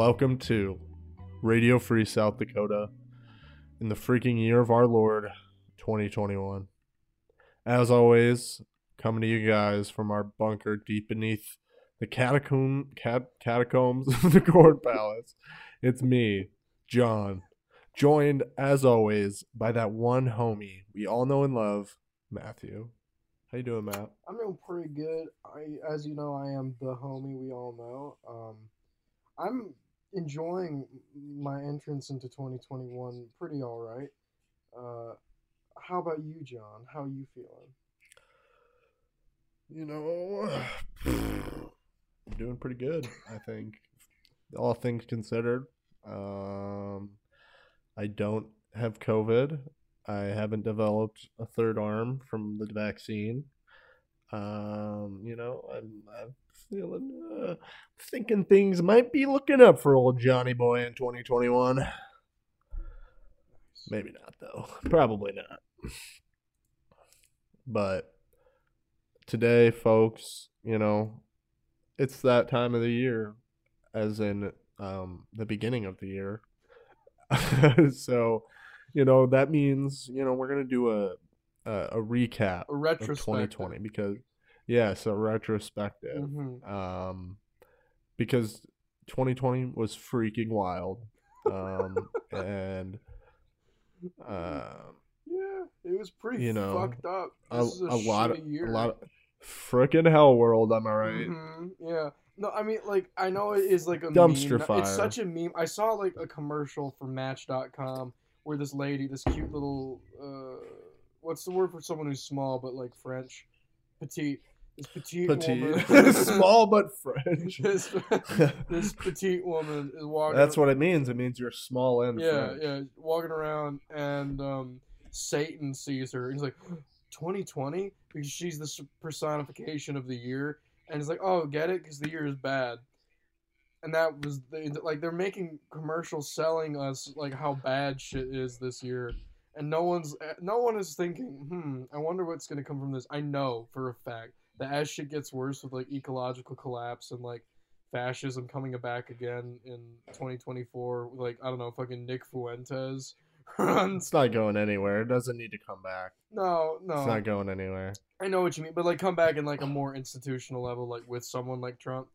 Welcome to Radio Free South Dakota in the freaking year of our Lord 2021. As always, coming to you guys from our bunker deep beneath the catacomb, cat, catacombs of the Court Palace. It's me, John, joined as always by that one homie we all know and love, Matthew. How you doing, Matt? I'm doing pretty good. I, as you know, I am the homie we all know. Um, I'm enjoying my entrance into 2021 pretty all right. Uh, how about you, John? How are you feeling? You know, doing pretty good, I think. All things considered. Um, I don't have COVID. I haven't developed a third arm from the vaccine. Um, you know, I'm, I'm feeling, uh, thinking things might be looking up for old Johnny Boy in 2021. Maybe not, though. Probably not. But today, folks, you know, it's that time of the year, as in um, the beginning of the year. so, you know, that means, you know, we're going to do a, a, a recap A of retrospective. 2020 because, yes, a retrospective. Mhm. Um, because 2020 was freaking wild. Um, and, um, Yeah, it was pretty You know, fucked up. a, This is a, a lot of year. a lot of freaking hell world am i right Mhm, Yeah. No, I mean, like, I know it is like a Dumpster meme. fire. It's such a meme. I saw like a commercial for Match.com where this lady, this cute little, uh, what's the word for someone who's small but like French, petite, this petite, petite woman, small but french. This, this petite woman is walking. that's what it means. It means you're small and Yeah, French. yeah, walking around and um, Satan sees her. He's like, 2020 because she's the personification of the year, and he's like, oh, get it? Because the year is bad. And that was the, like they're making commercials selling us like how bad shit is this year, and no one's no one is thinking, hmm, I wonder what's gonna come from this. I know for a fact that as shit gets worse with like ecological collapse and like fascism coming back again in 2024, like I don't know, fucking Nick Fuentes runs. it's not going anywhere it doesn't need to come back No, no, it's not going anywhere I know what you mean, but like come back in like a more institutional level, like with someone like Trump.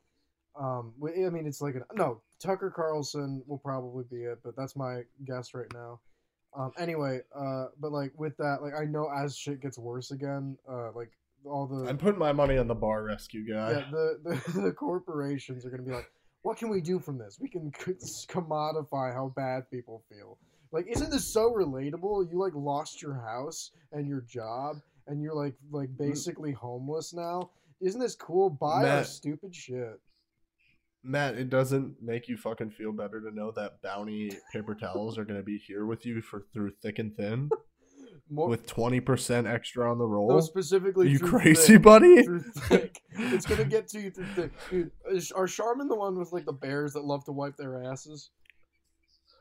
Um, I mean, it's like an, no Tucker Carlson will probably be it, but that's my guess right now. Um, anyway, uh, but like with that, like I know as shit gets worse again, uh, like all the i'm putting my money on the bar rescue guy yeah, the, the the corporations are gonna be like, what can we do from this? We can commodify how bad people feel. Like, isn't this so relatable? You like lost your house and your job, and you're like like basically homeless now. Isn't this cool? Buy our stupid shit. Matt it doesn't make you fucking feel better to know that bounty paper towels are going to be here with you for through thick and thin More, with 20% extra on the no, roll specifically are you crazy thick, buddy. It's gonna get to you through thick. Dude, is, are Charmin the one with like the bears that love to wipe their asses?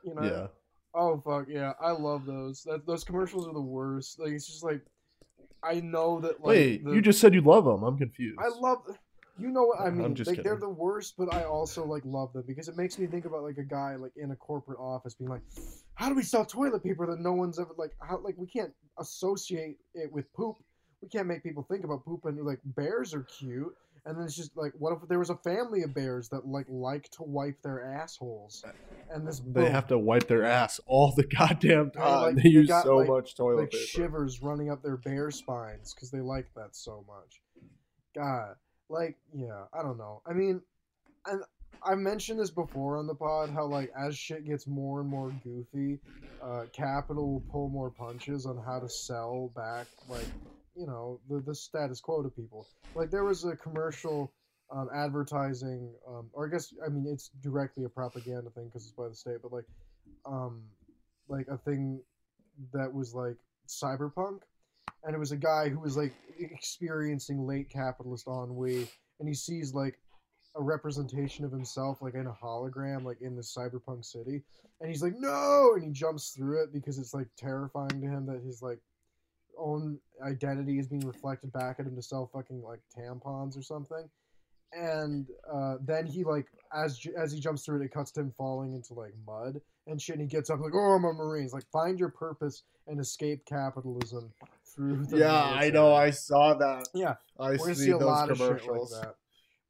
You know. yeah Oh fuck yeah, I love those. That those commercials are the worst. Like it's just like, I know that like. wait the- you just said you love them i'm confused I love. You know what I I'm mean? just like they're the worst, but I also like love them because it makes me think about like a guy like in a corporate office being like, "How do we sell toilet paper that no one's ever like? How like we can't associate it with poop? We can't make people think about poop." And like bears are cute, and then it's just like, what if there was a family of bears that like like to wipe their assholes, uh, and this They boom, have to wipe their ass all the goddamn time. like, they they use got, so like- much toilet like paper. shivers running up their bear spines because they like that so much. God, like yeah, I don't know. I mean, and I mentioned this before on the pod how like as shit gets more and more goofy, uh, Capital will pull more punches on how to sell back like you know the the status quo to people. Like there was a commercial. Um, advertising, um, or I guess I mean it's directly a propaganda thing because it's by the state, but like, um, like a thing that was like cyberpunk and it was a guy who was like experiencing late capitalist ennui and he sees like a representation of himself like in a hologram like in this cyberpunk city and he's like no and he jumps through it because it's like terrifying to him that his like own identity is being reflected back at him to sell fucking like tampons or something and uh, then he like as as he jumps through it, it cuts to him falling into like mud and shit. And he gets up like, "Oh, I'm a Marine." He's like, find your purpose and escape capitalism through the. yeah, I know. I saw that. Yeah, I we're see see a those lot of shit like commercials. that.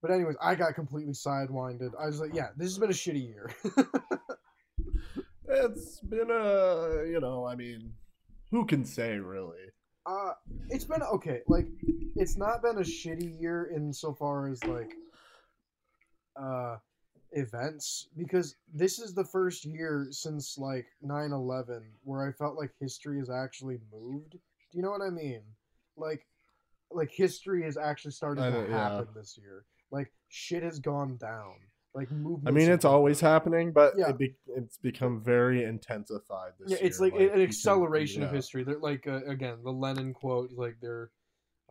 But anyways, I got completely sidewinded. I was like, "Yeah, this has been a shitty year." It's been a, you know, I mean, who can say really? uh, it's been okay. Like, it's not been a shitty year insofar as like, uh, events because this is the first year since like 9-11 where I felt like history has actually moved. Do you know what I mean? Like, like history has actually started I to know, yeah. happen this year. Like, shit has gone down. Like movement. I mean, it's always happening, but Yeah. it be, it's become very intensified this yeah, year. it's like, you an can- acceleration of history. They're like uh, again the Lenin quote, like they're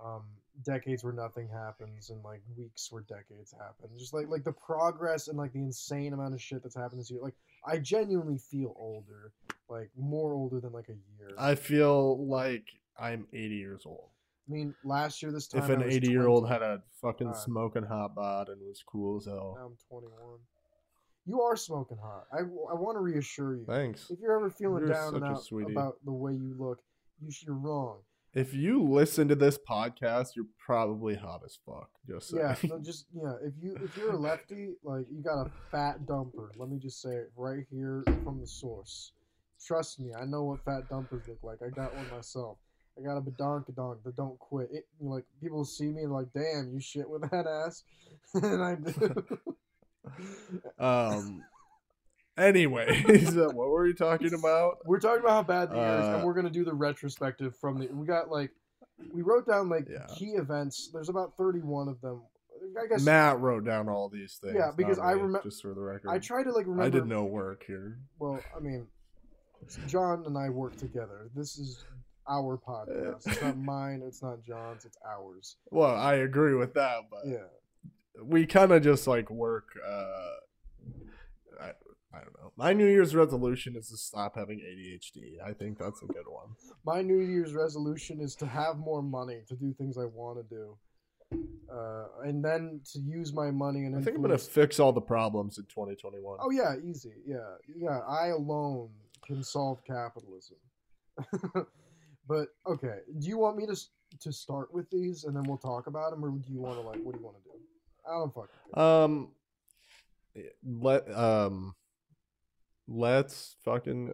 um, decades where nothing happens and like weeks where decades happen. Just like like the progress and like the insane amount of shit that's happened this year. Like I genuinely feel older, like more older than like a year. I feel like I'm 80 years old. I mean, last year this time If an 80 year old had a fucking smoking hot bod and was cool as now hell, I'm 21. You are smoking hot. I, I want to reassure you. thanks. If you're ever feeling You're down and out about the way you look, you sh- you're wrong. If you listen to this podcast, you're probably hot as fuck. Just saying. Yeah, no, just yeah. If you if you're a lefty, like you got a fat dumper. Let me just say it right here from the source. Trust me, I know what fat dumpers look like. I got one myself. I got a badonkadonk that don't quit. It like people see me and like, damn, you shit with that ass, and I do. Um. Anyways, uh, what were we talking about? we're talking about how bad the year is, and Uh, we're gonna do the retrospective from the. We got like, we wrote down like Yeah. key events. There's about 31 of them. I guess Matt wrote down all these things. Yeah, because I remember Just for the record, I tried to like remember. I did no work here. Well, I mean, John and I work together. This is our podcast. It's not mine. It's not John's. It's ours. Well, I agree with that, but Yeah. we kind of just like work. uh I, I don't know. My New Year's resolution is to stop having ADHD. I think that's a good one. My New Year's resolution is to have more money to do things I want to do, uh, and then to use my money and I think I'm gonna fix all the problems in 2021. Oh yeah, easy. Yeah, yeah. I alone can solve capitalism. but okay, do you want me to to start with these and then we'll talk about them, or do you want to like what do you want to do? I don't fucking care. Um, let um, let's fucking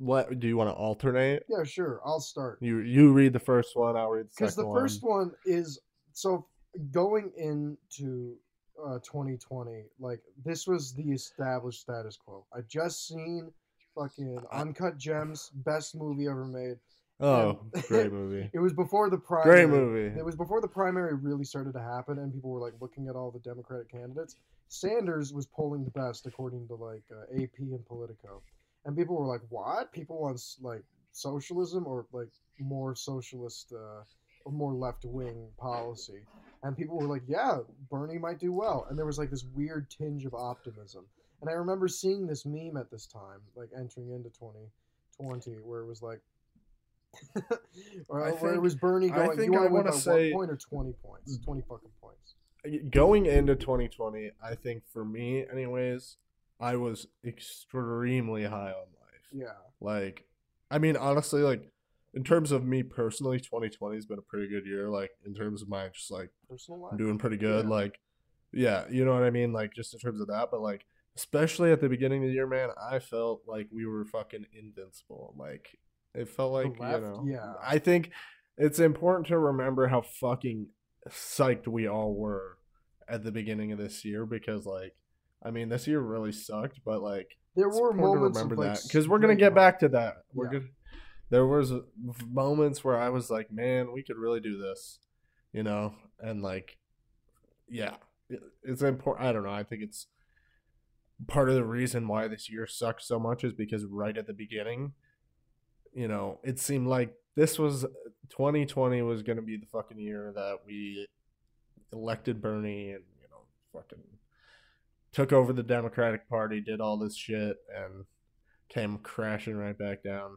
let. Do you want to alternate? yeah, sure. I'll start. You you read the first one. I'll read the because the first one is so going into uh 2020 like this was the established status quo i just seen fucking uncut gems best movie ever made Oh, great movie. it was before the primary Great movie. it was before the primary really started to happen and people were like looking at all the democratic candidates. Sanders was polling the best according to like uh, ap and politico. And people were like what? People want like socialism or like more socialist uh, or more left-wing policy? And people were like yeah bernie might do well. And there was like this weird tinge of optimism. And i remember seeing this meme at this time like entering into 2020 where it was like or, I where think- was bernie I going think you I want to win wanna by say- one point or 20 points mm. 20 fucking points uh, Going into 2020, I think for me, anyways, I was extremely high on life. yeah Like, I mean, honestly, like in terms of me personally, 2020 has been a pretty good year. Like in terms of my just like personal I'm life doing pretty good. Yeah. Like, yeah, you know what I mean. Like just in terms of that, but like especially at the beginning of the year, man, I felt like we were fucking invincible. Like it felt like left, you know. yeah. I think it's important to remember how fucking psyched we all were at the beginning of this year because like. I mean, this year really sucked, but like there it's were important to moments remember that because we're gonna get back to that. We're Yeah. good. There was moments where I was like, "Man, we could really do this," you know, and like, yeah, it's important. I don't know. I think it's part of the reason why this year sucked so much is because right at the beginning, you know, it seemed like this was 2020 was gonna be the fucking year that we elected Bernie and you know fucking took over the Democratic Party, did all this shit, and came crashing right back down,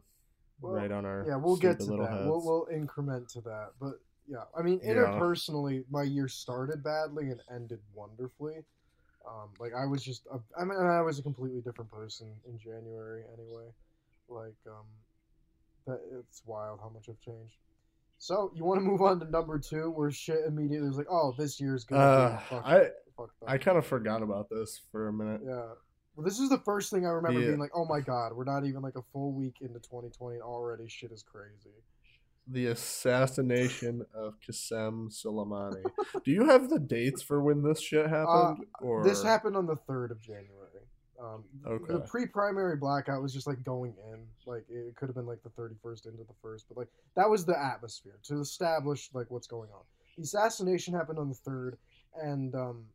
Well, right on our yeah we'll get to that we'll, we'll increment to that but yeah. I mean, Yeah. interpersonally, my year started badly and ended wonderfully. Um, like I was just, a, I mean, I was a completely different person in January anyway. Like, um, it's wild how much I've changed. So you want to move on to number two, where shit immediately was like, oh, this year's gonna Uh, be fucked, I fucked up. I kind of forgot about this for a minute. Yeah. Well, this is the first thing I remember Yeah. being like, oh my god, we're not even like a full week into 2020 and already shit is crazy. The assassination of Qasem Soleimani. Do you have the dates for when this shit happened? or Uh, This happened on the 3rd of January. Um, The pre-primary blackout was just like going in, like it could have been like the 31st into the first, but like that was the atmosphere to establish like what's going on. The assassination happened on the 3rd, and um,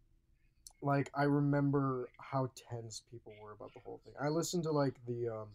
like I remember how tense people were about the whole thing. I listened to like the um,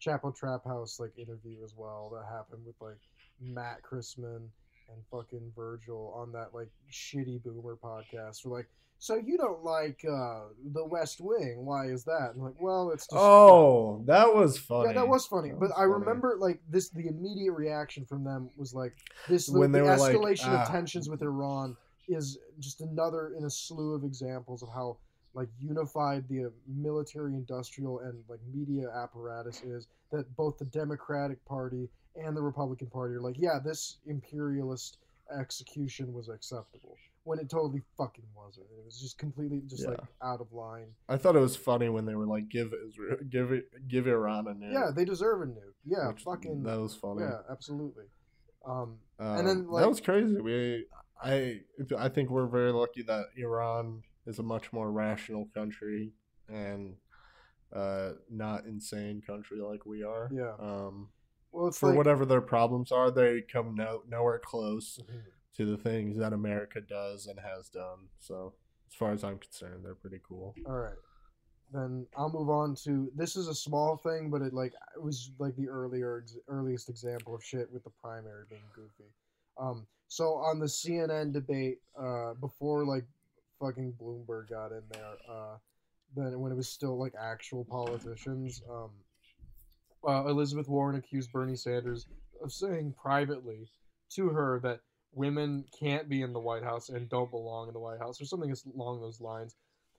Chapo Trap House like interview as well that happened with like Matt Christman and fucking Virgil on that like shitty boomer podcast. We're like, so you don't like uh, the West Wing? Why is that? And like, well, it's just Oh, that was funny. yeah, that was funny. That but was I funny. remember like this. The immediate reaction from them was like this. The, When they the were like, escalation "Ah." of tensions with Iran is just another in a slew of examples of how like unified the military, industrial, and like media apparatus is. That both the Democratic Party and the Republican Party are like, yeah, this imperialist execution was acceptable when it totally fucking wasn't. It was just completely just like out of line. I thought it was funny when they were like, "Give Israel, give it, give Iran a nuke." Yeah, they deserve a nuke. Yeah, which- fucking. That was funny. Yeah, absolutely. Um, Um, then, like- that was crazy. We, I, I think we're very lucky that Iran is a much more rational country and uh, not insane country like we are. yeah. Um, Well, for like whatever their problems are, they come no, nowhere close Mhm. to the things that America does and has done. So, as far as I'm concerned, they're pretty cool. All right. Then I'll move on to this is a small thing, but it like it was like the earlier earliest example of shit with the primary being goofy. Um, so on the CNN debate, uh, before like fucking Bloomberg got in there, uh, then when it was still like actual politicians, um, uh, Elizabeth Warren accused Bernie Sanders of saying privately to her that women can't be in the White House and don't belong in the White House or something along those lines.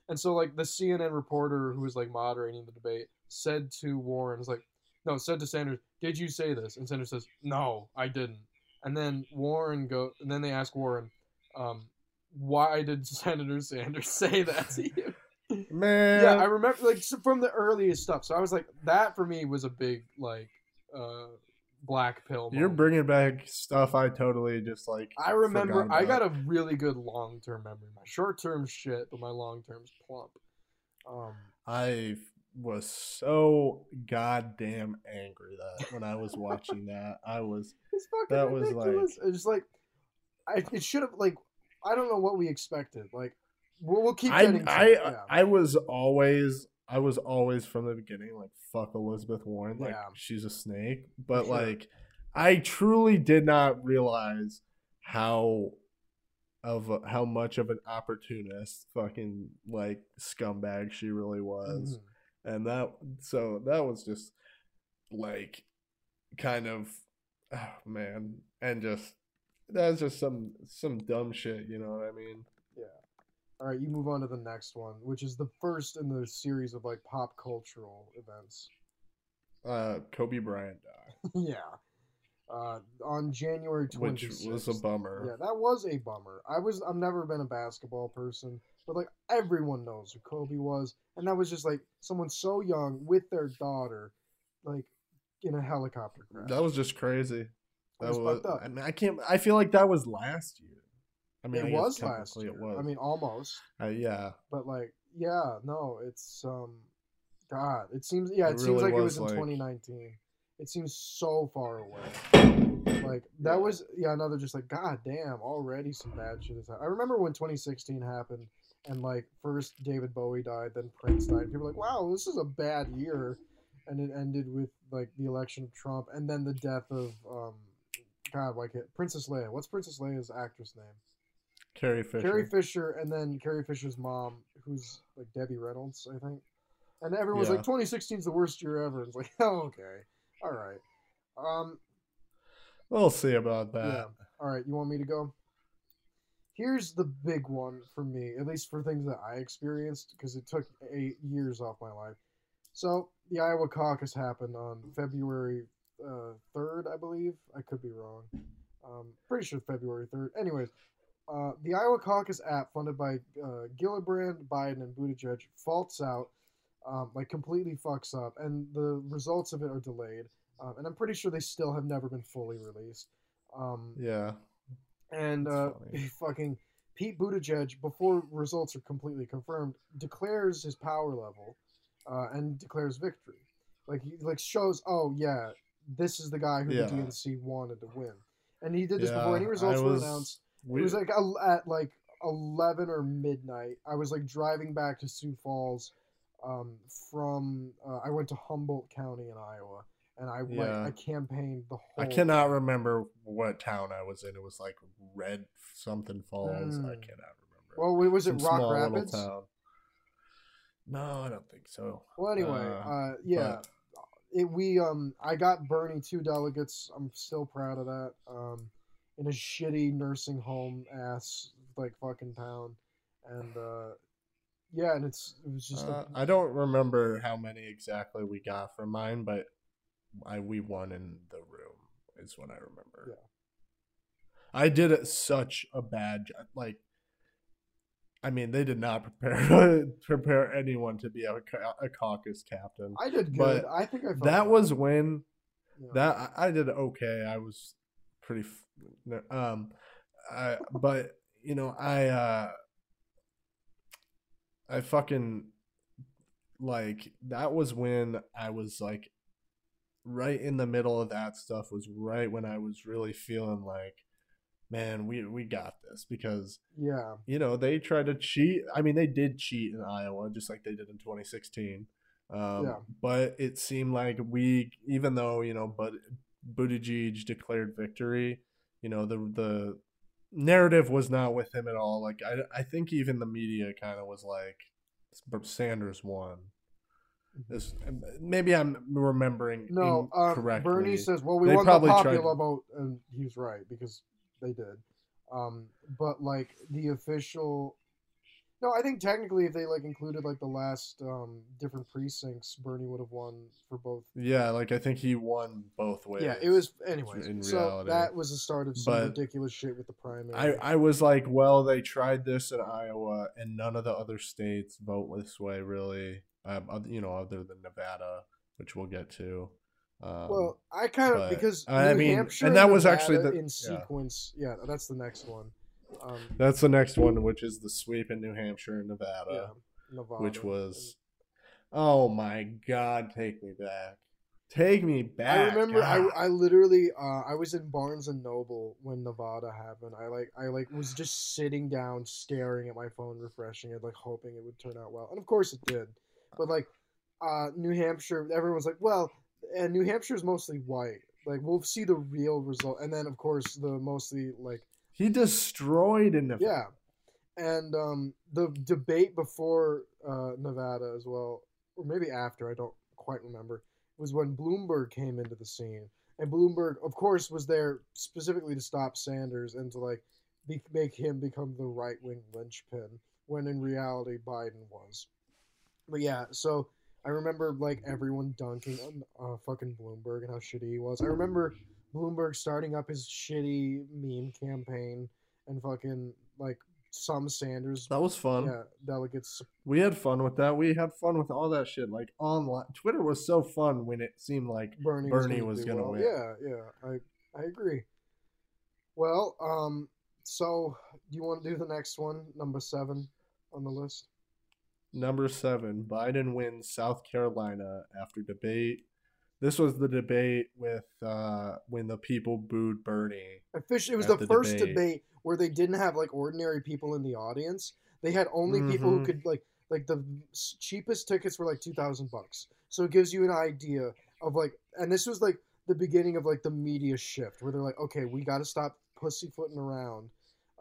And so like the CNN reporter who was like moderating the debate said to Warren, "Is like, no, said to Sanders, did you say this?" And Sanders says, "No, I didn't." And then Warren go, and then they ask Warren, um, "Why did Senator Sanders say that to you?" Man, yeah, I remember like from the earliest stuff. So I was like, that for me was a big like uh black pill. you're bringing back stuff I totally just like. I remember I got a really good long term memory. My short term shit, but my long term's plump. Um, I was so goddamn angry that when I was watching that, I was it's fucking That was, like- It's just like I it should have like I don't know what we expected. Like we'll, we'll keep I I yeah. I was always I was always from the beginning like fuck Elizabeth Warren like Yeah. she's a snake but Sure. like I truly did not realize how of a, how much of an opportunist fucking like scumbag she really was Mhm. and that so that was just like kind of oh man and just that's just some some dumb shit you know what I mean. All right, you move on to the next one, which is the first in the series of like pop cultural events. uh Kobe Bryant died yeah. Uh, on January 26th. which was a bummer. Yeah, that was a bummer. I was I've never been a basketball person, but like everyone knows who Kobe was, and that was just like someone so young with their daughter, like in a helicopter crash. That was just crazy. That was was. fucked up. I mean, I can't. I feel like that was last year. I mean, it guess was last year. It was. I mean, almost, Uh, yeah. but like, yeah, no, it's um, God, it seems yeah, it, It seems really like it was, was in like- 2019. It seems so far away. Like that was yeah another just like god damn already some bad shit has happened. I remember when 2016 happened and like first David Bowie died then Prince died. People were like wow this is a bad year, and it ended with like the election of Trump and then the death of um God like can't Princess Leia what's Princess Leia's actress name Carrie Fisher. Carrie Fisher and then Carrie Fisher's mom who's like Debbie Reynolds I think and everyone's Yeah. like 2016 is the worst year ever. And It's like oh okay all right um We'll see about that. Yeah. All right, you want me to go? Here's the big one for me, at least for things that I experienced, because it took eight years off my life. So the Iowa caucus happened on February uh, third, I believe. I could be wrong. Um, pretty sure February third. Anyways, uh, the Iowa caucus app funded by uh, Gillibrand, Biden, and Buttigieg faults out, um, like completely fucks up, and the results of it are delayed. Um, and I'm pretty sure they still have never been fully released. Um, Yeah. and uh, fucking Pete Buttigieg, before results are completely confirmed, declares his power level uh, and declares victory. Like he like shows, oh yeah, this is the guy who Yeah. the DNC wanted to win, and he did this Yeah, before any results I were announced. We, It was like el- at like eleven or midnight. I was like driving back to Sioux Falls um, from. Uh, I went to Humboldt County in Iowa, and I Yeah. I campaigned the whole. I cannot remember what town I was in. It was like Red something Falls. I Hmm. cannot remember. Well, wa- was it Rock Rapids? No, I don't think so. Well, anyway, Uh, uh, yeah, it, we um, I got Bernie two delegates. I'm still proud of that. Um, in a shitty nursing home ass like fucking town, and uh, yeah, and it's it was just Uh, a, I don't remember how many exactly we got for mine, but I we won in the room is what I remember. Yeah. I did it such a bad job. Like, I mean, they did not prepare prepare anyone to be a, a caucus captain. I did good. but I think I That was when Yeah. that I, I did okay. I was pretty, f- um, I, but you know, I, uh, I fucking like that was when I was like right in the middle of that stuff was right when I was really feeling like man we we got this because yeah, you know they tried to cheat. I mean they did cheat in Iowa just like they did in 2016 um, Yeah. but it seemed like we even though you know but Buttigieg declared victory you know the the narrative was not with him at all like I, I think even the media kind of was like Sanders won this maybe I'm remembering no. Incorrectly Bernie says, "Well, we They won the popular to- vote," and he was right because they did. Um, but like the official. No, I think technically, if they like included like the last um, different precincts, Bernie would have won for both yeah like I think he won both ways Yeah, it was anyways. in so reality. that was the start of some But ridiculous shit with the primary. I, I was like, well, they tried this in Iowa, and none of the other states vote this way, really. Um, you know, other than Nevada, which we'll get to. Um, well, I kind of because I mean, Hampshire and that was actually the- in yeah. sequence. Yeah. that's the next one. Um, that's the next one, which is the sweep in New Hampshire and yeah, Nevada, Nevada, which was, oh my God, take me back, take me back. I remember I, I literally uh, I was in Barnes and Noble when Nevada happened. I like I like was just sitting down staring at my phone refreshing it like hoping it would turn out well. And of course it did. But like uh, New Hampshire everyone's like, "Well, and New Hampshire is mostly white." Like we'll see the real result. And then of course the mostly like he destroyed in Nevada. yeah. And um, the debate before uh, Nevada as well, or maybe after, I don't quite remember, was when Bloomberg came into the scene. And Bloomberg, of course, was there specifically to stop Sanders and to like be, make him become the right wing linchpin, when in reality Biden was. But yeah, so I remember like everyone dunking on uh, fucking Bloomberg and how shitty he was. I remember Bloomberg starting up his shitty meme campaign and fucking like some Sanders That was fun. yeah delegates. We had fun with that. We had fun with all that shit. Like online, Twitter was so fun when it seemed like Bernie, Bernie was gonna do well. Yeah, yeah, I I agree. Well, um, so do you want to do the next one, number seven on the list? number seven. Biden wins South Carolina after debate. This was the debate with uh, when the people booed Bernie. Officially, it was the, the first debate. debate. where they didn't have like ordinary people in the audience. They had only people who Mhm. could like like the cheapest tickets were like two thousand bucks. So it gives you an idea of like, and this was like the beginning of like the media shift where they're like, okay, we got to stop pussyfooting around.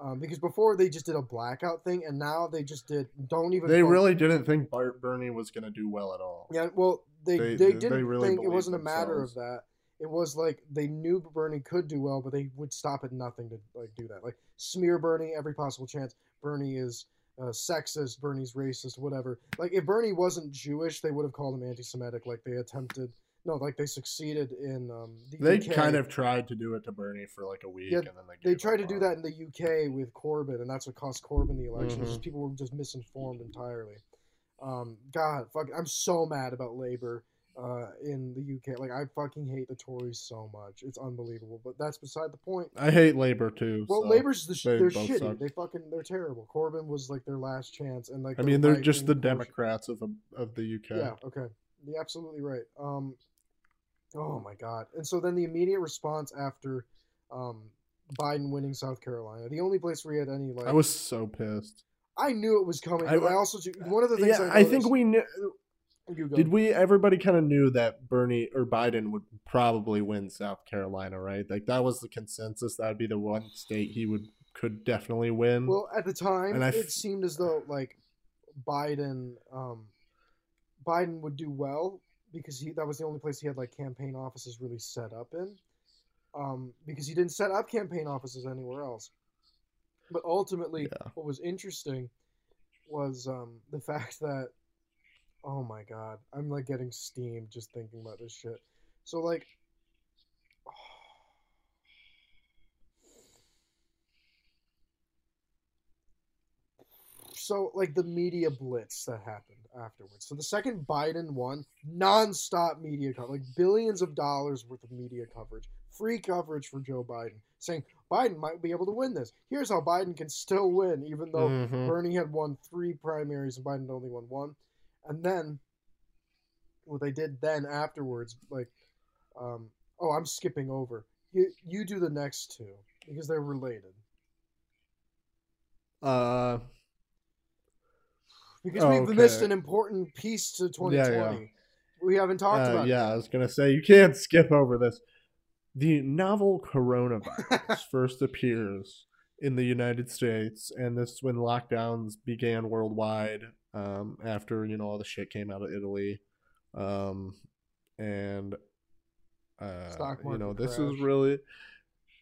Um, because before they just did a blackout thing, and now they just did don't even. They fo- really didn't think Bart Bernie was gonna do well at all. Yeah, well, they They- they, they didn't really think it wasn't a matter of that. it was like they knew Bernie could do well, but they would stop at nothing to like do that. Like smear Bernie every possible chance. Bernie is uh, sexist. Bernie's racist. Whatever. Like if Bernie wasn't Jewish, they would have called him anti-Semitic. Like they attempted. No, like they succeeded in um, the They UK. kind of tried to do it to Bernie for like a week, Yeah, and then they They tried to do that in the UK with Corbyn, and that's what cost Corbyn the election. Mhm. Just people were just misinformed entirely. Um, God, fuck, I'm so mad about Labour uh, in the UK. Like, I fucking hate the Tories so much. It's unbelievable. But that's beside the point. I hate Labor too. Well, so- Labour's the sh- they they're shitty. suck. They fucking they're terrible. Corbyn was like their last chance, and like I mean, they're just the Democrats of of the UK. Yeah. Okay. You're absolutely right. Um, oh my god. And so then the immediate response after um, Biden winning South Carolina, the only place where he had any like, I was so pissed. I knew it was coming. I- I, also one of the things Yeah, I, I think we knew. Did we? Everybody kind of knew that Bernie or Biden would probably win South Carolina, right? Like that was the consensus. That would be the one state he would could definitely win. Well, at the time, it seemed as though like Biden, um, Biden would do well because he that was the only place he had like campaign offices really set up in, um, because he didn't set up campaign offices anywhere else. But ultimately, Yeah. what was interesting was um, the fact that, oh my god, I'm like getting steamed just thinking about this shit. So like. so like the media blitz that happened afterwards. So the second Biden won, nonstop media coverage, like billions of dollars worth of media coverage, free coverage for Joe Biden, saying Biden might be able to win this. Here's how Biden can still win, even though Mhm. Bernie had won three primaries and Biden only won one. And then what they did then afterwards, like, um, oh, I'm skipping over. You you do the next two because they're related. Uh, Because Oh, we've missed an important piece to Yeah, 2020. yeah. We haven't talked uh, about. yeah, I was gonna say you can't skip over this. The novel coronavirus first appears in the United States, and this is when lockdowns began worldwide. Um, after you know all the shit came out of Italy, um, and uh, Stock you know market this crash. is really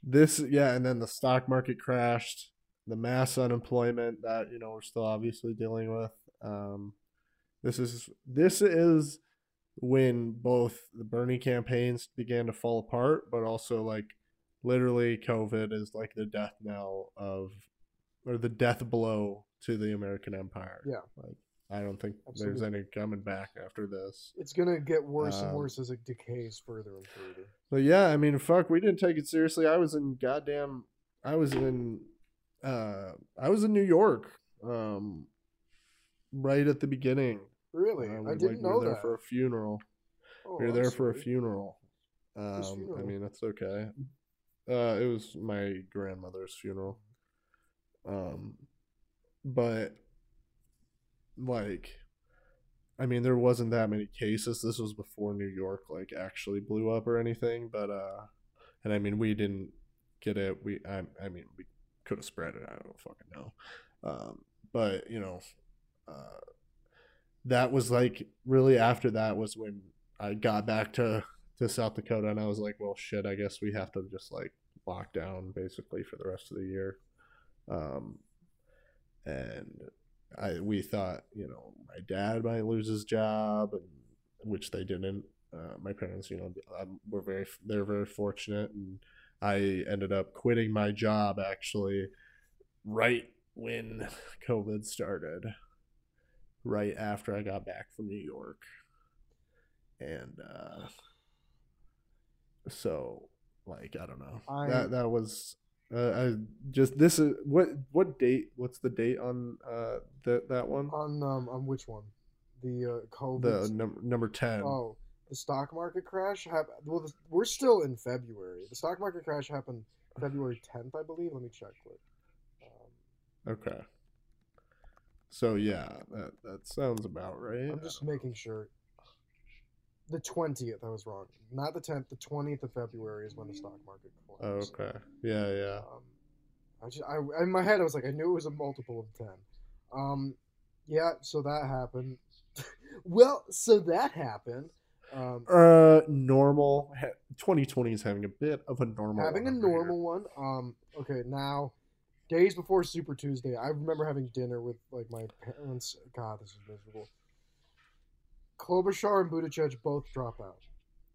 this yeah, and then the stock market crashed, the mass unemployment that you know we're still obviously dealing with. Um, this is this is when both the Bernie campaigns began to fall apart, but also like literally COVID is like the death knell of or the death blow to the American empire. Yeah. Like I don't think there's any coming back after this. It's gonna get worse and Um, worse as it decays further and further. But yeah, I mean fuck, we didn't take it seriously. I was in goddamn I was in uh I was in New York. Um right at the beginning. Really, Uh, I we, like, didn't we know were there that. for a funeral. oh, we were I'm there for a funeral. Um, I mean, that's okay. Uh, it was my grandmother's funeral. Um, but like, I mean, there wasn't that many cases. This was before New York like actually blew up or anything. But uh, and I mean, we didn't get it. We, I, I mean, we could have spread it. I don't fucking know. Um, but you know, uh, that was like really after that was when I got back to to South Dakota, and I was like, well, shit. I guess we have to just like lock down basically for the rest of the year. Um, and I we thought, you know, my dad might lose his job, and which they didn't. Uh, my parents, you know, um, were very they're very fortunate, and I ended up quitting my job actually right when COVID started, right after I got back from New York, and uh, so like I don't know I- that that was uh, I just this is what what date what's the date on uh that that one On um on which one? The uh, COVID. the num- number 10 oh, the stock market crash happened. Well, the, we're still in February. The stock market crash happened February 10th, I believe. Let me check quick. Um, okay so yeah that that sounds about right I'm just making sure. The 20th, I was wrong. Not the 10th. The 20th of February is when the stock market oh, collapsed. okay yeah yeah Um, I just, I, in my head, I was like, I knew it was a multiple of 10. Um, yeah, so that happened. well, so that happened. Um, Uh, normal. 2020 is having a bit of a normal. having a over here. normal one. Um, okay, now days before Super Tuesday, I remember having dinner with like my parents. God, this is miserable. Klobuchar and Buttigieg both drop out.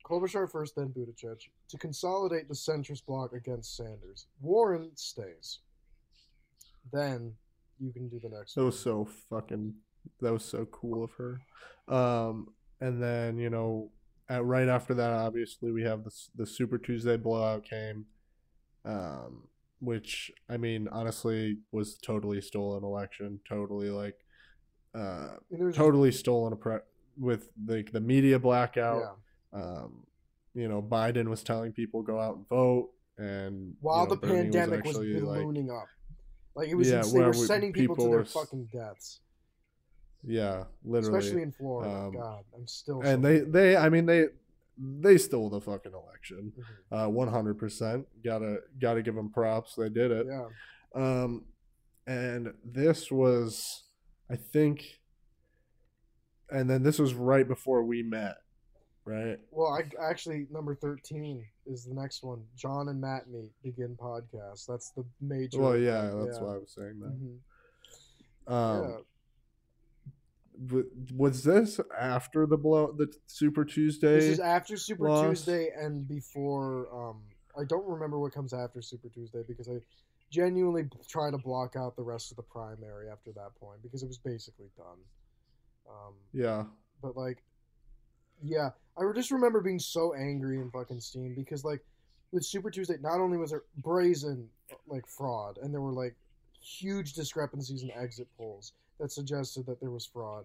Klobuchar first, then Buttigieg to consolidate the centrist bloc against Sanders. Warren stays. Then you can do the next. That one. was so fucking. That was so cool of her. Um, and then you know, at, right after that, obviously we have the the Super Tuesday blowout came, um, which I mean, honestly, was totally stolen election. Totally like, uh, I mean, there was just- totally stolen a pre- with like the media blackout. yeah. Um, you know, Biden was telling people go out and vote, and While you know, the Bernie pandemic was, actually, like, ballooning up, like it was, Yeah, they were we- sending people, people to their were fucking deaths, yeah, literally. especially in Florida. um, God, I'm still. and so- they they i mean they they stole the fucking election Mhm. uh 100% gotta gotta give them props they did it Yeah. um and this was i think and then this was right before we met right Well, I actually number thirteen is the next one. John and Matt meet begin podcast. That's the major. well yeah that's yeah. why i was saying that Mhm. um yeah. Was this after the blow the super tuesday This is after Super loss. Tuesday and before. Um, I don't remember what comes after Super Tuesday because I genuinely try to block out the rest of the primary after that point because it was basically done. Um, yeah but like, yeah, I just remember being so angry in fucking Steam because like with Super Tuesday, not only was there brazen like fraud, and there were like huge discrepancies in exit polls that suggested that there was fraud,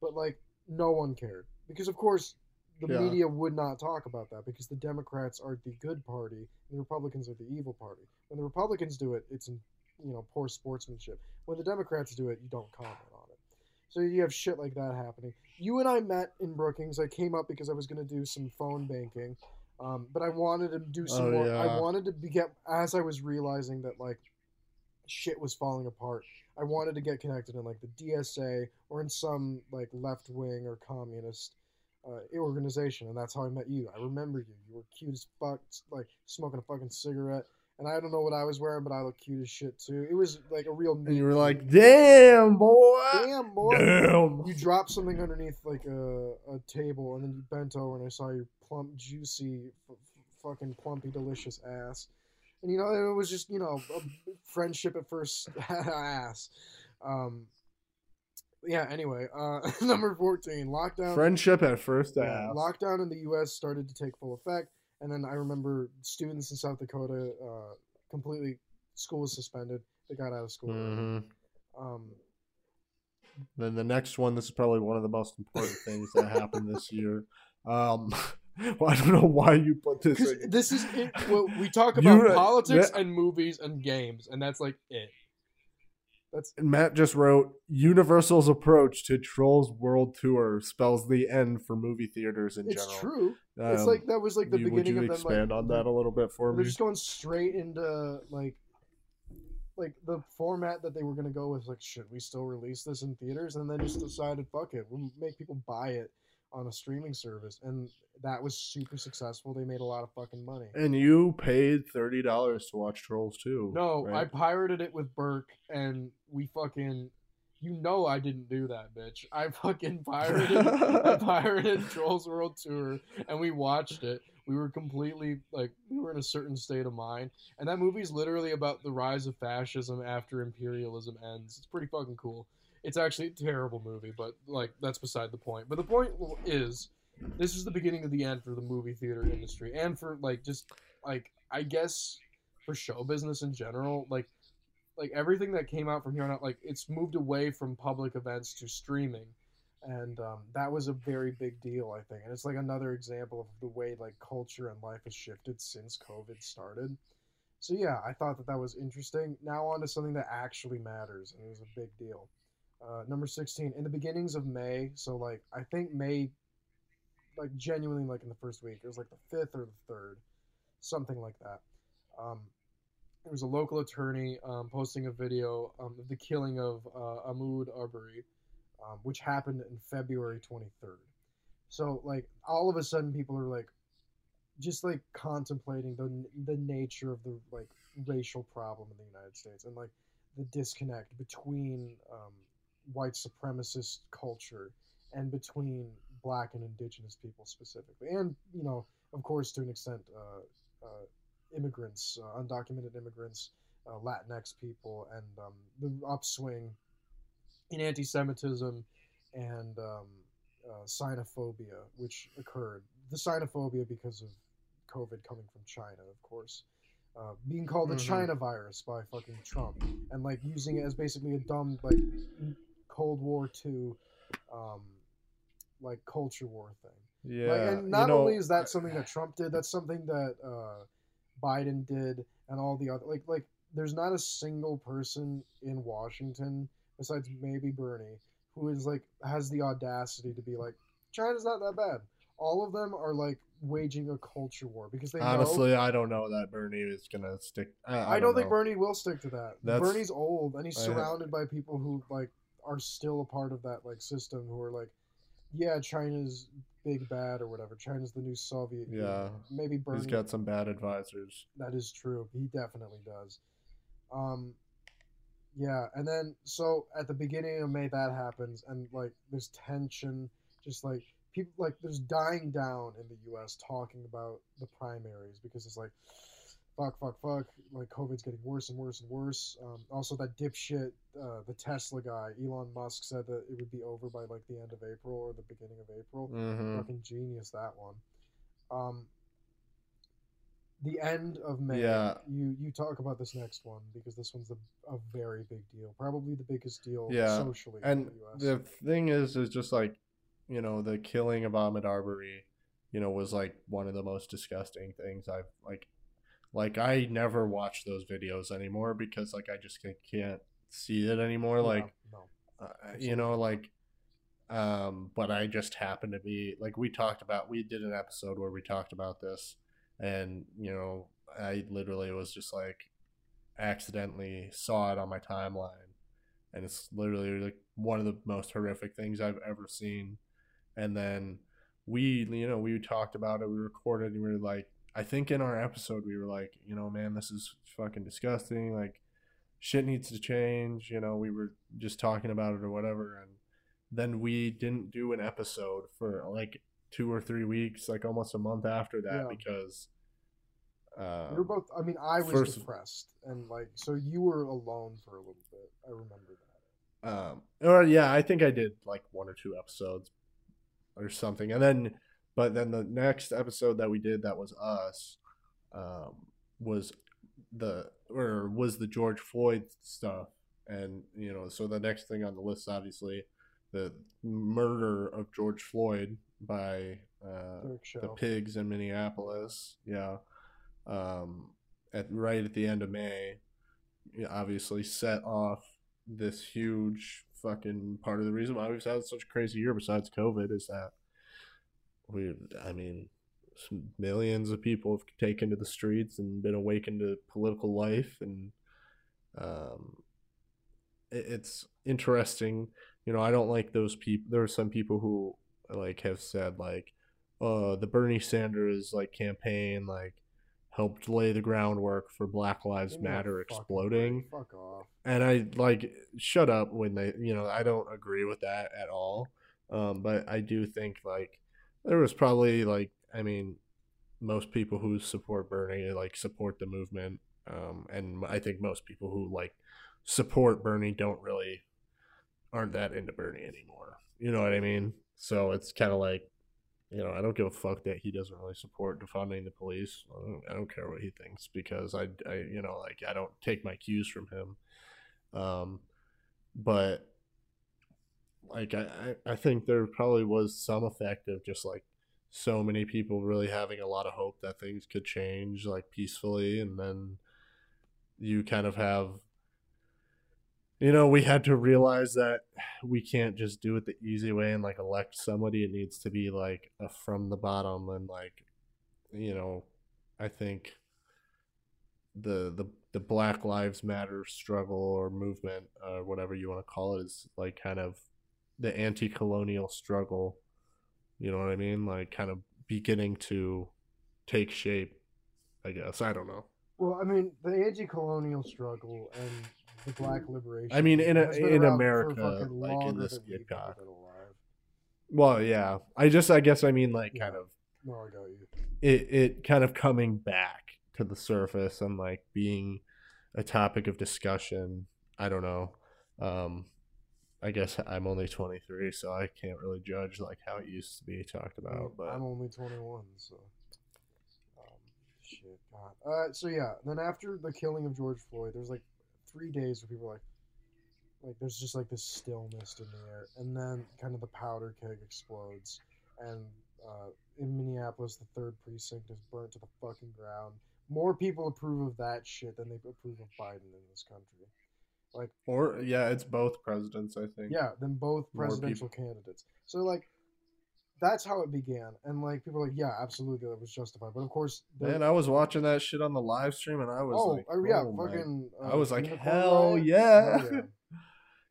but like no one cared because of course the Yeah. media would not talk about that because the Democrats are the good party and the Republicans are the evil party. When the Republicans do it, it's in you know poor sportsmanship. When the Democrats do it, you don't comment on it. So you have shit like that happening. You and I met in Brookings. I came up because I was going to do some phone banking, um, but I wanted to do some Oh, more. yeah. I wanted to be get as I was realizing that like shit was falling apart. I wanted to get connected in like the DSA or in some like left wing or communist uh, organization, and that's how I met you. I remember you. You were cute as fuck, like smoking a fucking cigarette. And I don't know what I was wearing, but I look cute as shit too. It was like a real. and you were like damn boy "Damn boy!" damn You dropped something underneath like a, a table, and then you bent over, and I saw your plump, juicy, f- f- fucking plumpy, delicious ass. And you know, it was just you know, a friendship at first ass. Um, yeah. Anyway, uh, number fourteen, lockdown. friendship at first Yeah, ass. lockdown in the U.S. started to take full effect, and then I remember students in South Dakota uh, completely school was suspended. They got out of school. Mhm. Um, Then the next one, this is probably one of the most important things that happened this year. Um, well, I don't know why you put this. In. this is it, well, we talk You about re- politics and movies and games, and that's like it. That's And Matt just wrote Universal's approach to Trolls World Tour spells the end for movie theaters in it's general. true. it's Um, like that was like the you- beginning would you of them. expand like, on that a little bit for me. They're just going straight into like, like the format that they were gonna go with. Like, should we still release this in theaters? And then just decided, fuck it, we'll make people buy it on a streaming service, and that was super successful. They made a lot of fucking money. And you paid thirty dollars to watch Trolls too. No, I pirated it with Burke, and we fucking. You know I didn't do that, bitch. I fucking pirated. I pirated Trolls World Tour, and we watched it. We were completely like we were in a certain state of mind, and that movie's literally about the rise of fascism after imperialism ends. It's pretty fucking cool. It's actually a terrible movie, but like that's beside the point. But the point is, this is the beginning of the end for the movie theater industry, and for like just like I guess for show business in general, like like everything that came out from here on out, like it's moved away from public events to streaming, and um, that was a very big deal, I think. And it's like another example of the way like culture and life has shifted since COVID started. So yeah, I thought that that was interesting. Now on to something that actually matters, and it was a big deal. Uh, number sixteen, in the beginnings of May, so like I think May, like genuinely like in the first week, it was like the fifth or the third, something like that. Um, there was a local attorney um, posting a video um, of the killing of uh, Ahmaud Arbery, um, which happened in February 23rd. So like all of a sudden people are like just like contemplating the the nature of the like racial problem in the United States and like the disconnect between um, white supremacist culture and between black and indigenous people specifically. And you know of course to an extent uh, uh, immigrants uh, undocumented immigrants uh, latinx people and um, the upswing in anti-semitism and um, uh, xenophobia which occurred. The xenophobia because of covid coming from china of course. Uh, being called the Mhm. china virus by fucking trump and like using it as basically a dumb like cold war II um, like culture war thing Yeah. like, and you not know, only is that something that Trump did, that's something that uh, Biden did, and all the other like like. There's not a single person in Washington besides maybe Bernie who is like has the audacity to be like China's not that bad. All of them are like waging a culture war because they know. honestly, I don't know that Bernie is gonna stick. I, I, don't think. Bernie will stick to that. That's- Bernie's old and he's I- surrounded by people who like are still a part of that like system who are like, yeah, China's big bad or whatever. China's the new Soviet. Union." Yeah. maybe Bernie. He's got some bad advisors. That is true. He definitely does. Um, yeah, and then so at the beginning of May that happens, and like there's tension, just like people like there's dying down in the U.S. talking about the primaries because it's like, fuck, fuck, fuck, like COVID's getting worse and worse and worse. Um, also, that dipshit, uh, the Tesla guy, Elon Musk said that it would be over by like the end of April or the beginning of April hmm fucking genius that one. Um, the end of May. Yeah. You you talk about this next one because this one's a, a very big deal, probably the biggest deal Yeah, socially in And the U.S. the thing is, is just like, you know, the killing of Ahmed Arbery, you know, was like one of the most disgusting things I've like, like I never watch those videos anymore because like I just can't see it anymore. Like, no. uh, you know, like, um, but I just happened to be like we talked about. We did an episode where we talked about this, and you know, I literally was just like accidentally saw it on my timeline, and it's literally like one of the most horrific things I've ever seen. And then we, you know, we talked about it. We recorded, and we were like, I think in our episode we were like, you know, man, this is fucking disgusting. Like, shit needs to change. You know, we were just talking about it or whatever, and then we didn't do an episode for like two or three weeks, like almost a month after that, Yeah. because. Um, we were both. I mean, I was first- depressed, and like, so you were alone for a little bit. I remember that. um or yeah i think i did like one or two episodes or something and then but then the next episode that we did that was us um was the or was the george floyd stuff. And you know so the next thing on the list obviously the murder of george floyd by uh the pigs in minneapolis. Yeah. Um at right at the end of may obviously set off this huge fucking part of the reason why we've had such a crazy year besides covid is that we i mean millions of people have taken to the streets and been awakened to political life and um it, it's interesting you know i don't like those people there are some people who like have said like uh the bernie sanders like campaign like helped lay the groundwork for black lives a matter fucking exploding. Fuck off. and I like shut up when they you know I don't agree with that at all. Um, but I do think like there was probably like I mean most people who support Bernie like support the movement, um, and I think most people who like support Bernie don't really aren't that into Bernie anymore. You know what I mean? So it's kind of like you know I don't give a fuck that he doesn't really support defunding the police. I don't, I don't care what he thinks because I, I you know like I don't take my cues from him. Um, but like I, I think there probably was some effect of just like so many people really having a lot of hope that things could change like peacefully and then you kind of have you know we had to realize that we can't just do it the easy way and like elect somebody. It needs to be like a from the bottom and like you know i think the the the black lives matter struggle or movement or whatever you want to call it is like kind of the anti-colonial struggle You know what I mean? Like kind of beginning to take shape. I guess I don't know. Well, I mean, the anti-colonial struggle and the Black liberation. I mean, in a- in America, like, in this than we've Gitcock. ever been alive. Well, yeah. I just I guess I mean like kind Yeah. of No, I got you. it it kind of coming back to the surface and like being a topic of discussion. I don't know. Um I guess I'm only 23, so I can't really judge like how it used to be talked about. But I'm only 21, so. Um, shit, God. Uh, so yeah, then after the killing of George Floyd, there's like three days where people are like, like there's just like this stillness in the air, and then kind of the powder keg explodes, and uh, in Minneapolis, the third precinct is burnt to the fucking ground. More people approve of that shit than they approve of Biden in this country. Like, or yeah, it's both presidents. I think. yeah, then both presidential candidates. So like, that's how it began, and like people are like, yeah, absolutely, that was justified. But of course, Man, I was watching that shit on the live stream, and I was oh like, uh, yeah, oh fucking. Uh, I was like, hell yeah. Hell yeah.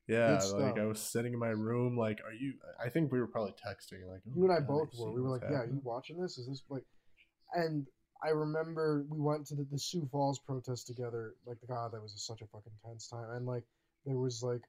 Yeah, Good like stuff. I was sitting in my room, like, are you? I think we were probably texting, like, oh You and I both were. We were like, yeah, you watching this? Is this like? And I remember we went to the, the Sioux Falls protest together. Like, God, that was such a fucking tense time. And like, there was like,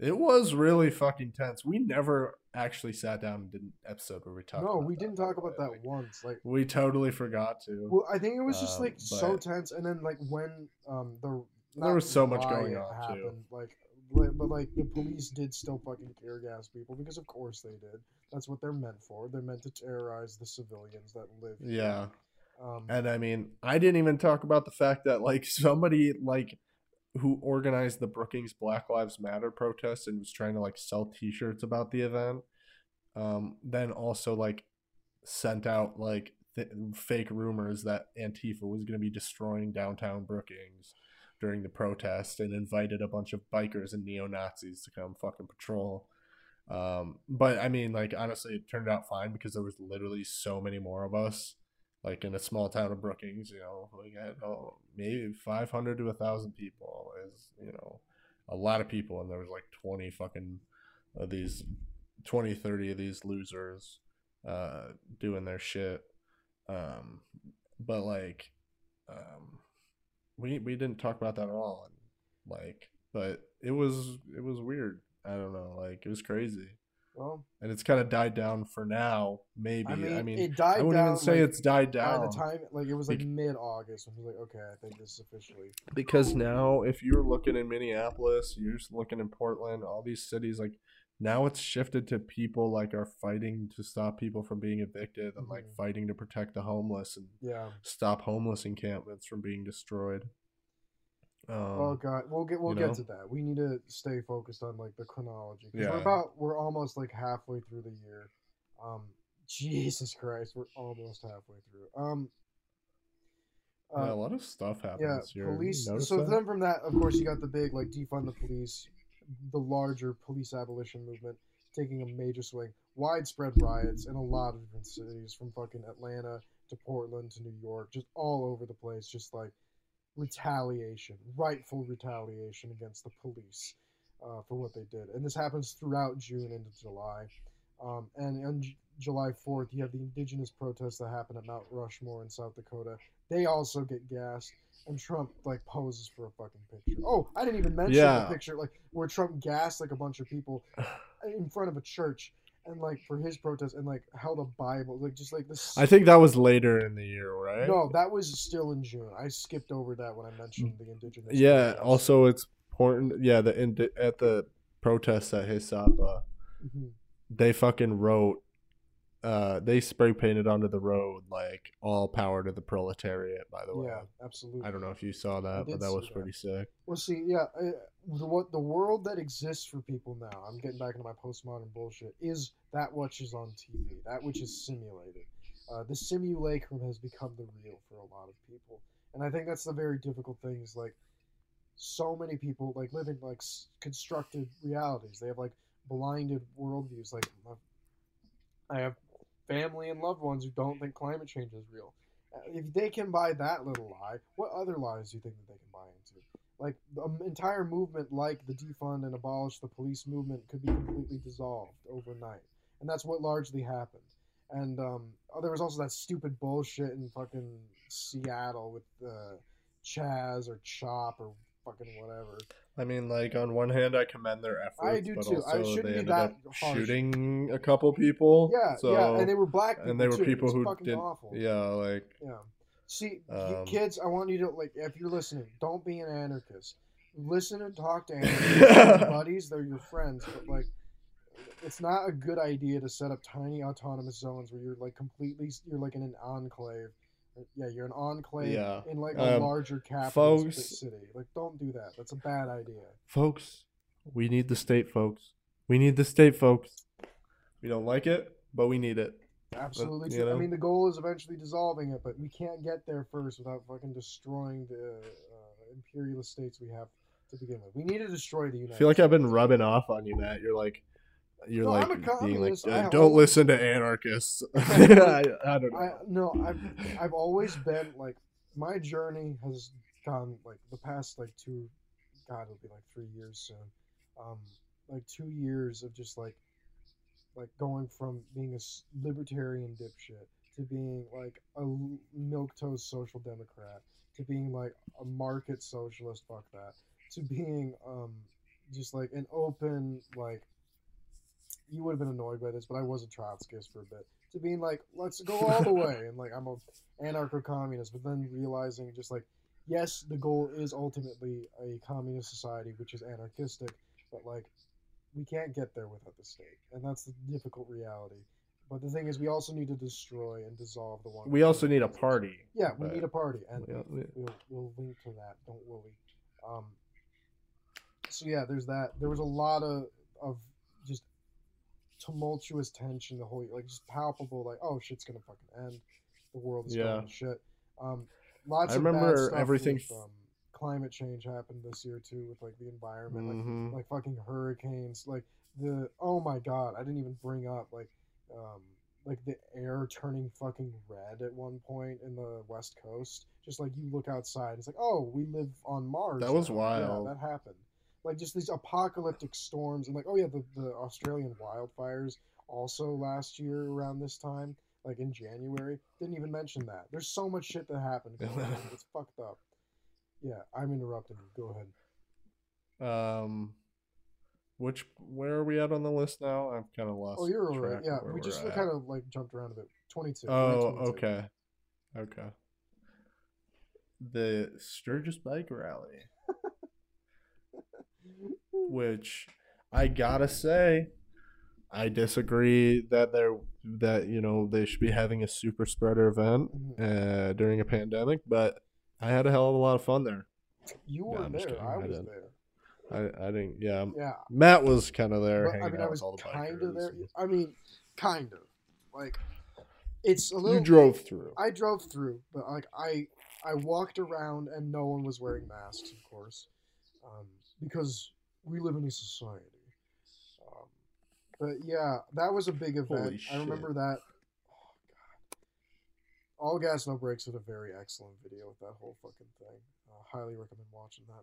It was really fucking tense. We never actually sat down and did an episode where we talked. no, we didn't talk about that once. Like, we totally forgot to. well, I think it was just Um, like so tense. And then like when um the There was so much going on, too. Like, but like the police did still fucking tear gas people because of course they did. That's what they're meant for. They're meant to terrorize the civilians that live. here. Um, and I mean, I didn't even talk about the fact that like somebody like who organized the Brookings Black Lives Matter protest and was trying to like sell T-shirts about the event, um, then also like sent out like th- fake rumors that Antifa was going to be destroying downtown Brookings during the protest and invited a bunch of bikers and neo Nazis to come fucking patrol. Um, but I mean, like honestly, it turned out fine because there was literally so many more of us like in a small town of Brookings, you know, we got oh, maybe 500 to a 1,000 people is, you know, a lot of people. And there was like 20 fucking of these, 20, 30 of these losers uh, doing their shit. Um, but like, um, we, we didn't talk about that at all. And like, but it was, it was weird. I don't know. Like, it was crazy. Well, And it's kind of died down for now. Maybe. I mean, I mean, it died I wouldn't down. even say like, it's died down. by the time, like it was like mid-August when he was like, okay, I think this is officially. because now if you're looking in Minneapolis, you're just looking in Portland, all these cities like now it's shifted to people like are fighting to stop people from being evicted and like Mhm. fighting to protect the homeless and Yeah. stop homeless encampments from being destroyed. Um, oh god, we'll get we'll you get know? to that. We need to stay focused on like the chronology. Yeah. We're about we're almost like halfway through the year. Um, Jesus Christ, we're almost halfway through. Um. yeah, a Uh, lot of stuff happens yeah, here. Police. So that? then from that, of course, you got the big like defund the police, the larger police abolition movement taking a major swing, widespread riots in a lot of different cities, from fucking Atlanta to Portland to New York, just all over the place, just like retaliation, rightful retaliation against the police uh, for what they did, and this happens throughout June into July. Um, and on J- July 4th, you have the indigenous protests that happen at Mount Rushmore in South Dakota. They also get gassed, and Trump like poses for a fucking picture. Oh, I didn't even mention Yeah. the picture like where Trump gassed like a bunch of people in front of a church, and like for his protest, and like held a Bible, like just like this. I think that was later in the year, right? no, that was still in June. I skipped over that when I mentioned the indigenous. Yeah. protests. Also, it's important. Yeah, the indi- at the protests at He Sapa, Mhm. they fucking wrote uh they spray painted onto the road like all power to the proletariat by the way Yeah, absolutely. i don't know if you saw that but that was that. pretty sick Well, see, yeah, uh, the, what the world that exists for people now, I'm getting back into my postmodern bullshit, is that which is on TV, that which is simulated. Uh, the simulacrum has become the real for a lot of people, and I think that's the very difficult thing. Is like so many people like live in like s- constructed realities. They have like blinded worldviews. Like I have family and loved ones who don't think climate change is real. Uh, If they can buy that little lie, what other lies do you think that they can buy into? Like the entire movement, like the defund and abolish the police movement, could be completely dissolved overnight, and that's what largely happened. And um, oh, there was also that stupid bullshit in fucking Seattle with uh, Chaz or Chop or fucking whatever. I mean, like on one hand, I commend their efforts, I do but too. I also shouldn't they be ended that up harsh. shooting a couple people. Yeah, so, yeah, and they were black people and they were too. people who fucking did. awful. Yeah, like Yeah. See, Um, kids, I want you to like if you're listening, don't be an anarchist. Listen and talk to anarchists. They're your buddies, they're your friends, but like it's not a good idea to set up tiny autonomous zones where you're like completely you're like in an enclave. Yeah, you're an enclave Yeah. in like a Um, larger capital folks- city. Like don't do that. That's a bad idea. folks, we need the state, folks. We need the state, folks. We don't like it, but we need it. Absolutely you true. I mean, the goal is eventually dissolving it, but we can't get there first without fucking destroying the uh, imperialist states we have to begin with. We need to destroy the United. I feel like I've been rubbing off on you, Matt. You're like, you're No, like being like, "Uh, don't always- listen to anarchists. I, I don't know. I no, I've I've always been like my journey has gone like the past like two, God, it'll be like three years soon. Um, like two years of just like, like going from being a libertarian dipshit to being like a milk toast social democrat to being like a market socialist. Fuck that. To being um just like an open like. You would have been annoyed by this, but I was a Trotskyist for a bit to being like, let's go all the way, and like I'm a anarcho-communist, but then realizing just like, yes, the goal is ultimately a communist society, which is anarchistic, but like, we can't get there without the state, and that's the difficult reality. But the thing is, we also need to destroy and dissolve the one. we also need a party. Yeah, we need a party, and Yeah, we- we'll we'll link to that. Don't worry. Um, so yeah, there's that. There was a lot of of tumultuous tension the whole year, like just palpable, like oh shit's gonna fucking end, the world is Yeah. going to shit. Um, lots I of remember everything with, um, climate change happened this year too, with like the environment, like Mhm. like fucking hurricanes, like the oh my god, I didn't even bring up like um like the air turning fucking red at one point in the west coast. Just like you look outside, it's like oh we live on Mars. That was now. wild. Yeah, that happened. Like just these apocalyptic storms and like oh yeah the the Australian wildfires also last year around this time like in January didn't even mention that. There's so much shit that happened. it's fucked up. Yeah, I'm interrupting you. Go ahead. Um, which where are we at on the list now? I've kind of lost. Oh, you're all track right. Yeah, we just kind of like jumped around a bit. 22. Oh, 22. okay, okay. The Sturgis Bike Rally, which I gotta say, I disagree that they're that you know they should be having a super spreader event Mhm. uh, during a pandemic, but I had a hell of a lot of fun there. You were I'm there. kidding, I I was didn't. there. I I didn't. Yeah, Yeah. Matt was kind of there But, hanging I mean, out I was all kind of there. and- I mean, kind of. Like, it's a little. You drove through. I drove through, but like I, I walked around and no one was wearing masks, of course, um, because we live in a society. Um, but yeah, that was a big event. I remember that. Oh god. All gas, no brakes did a very excellent video with that whole fucking thing. Uh, highly recommend watching that.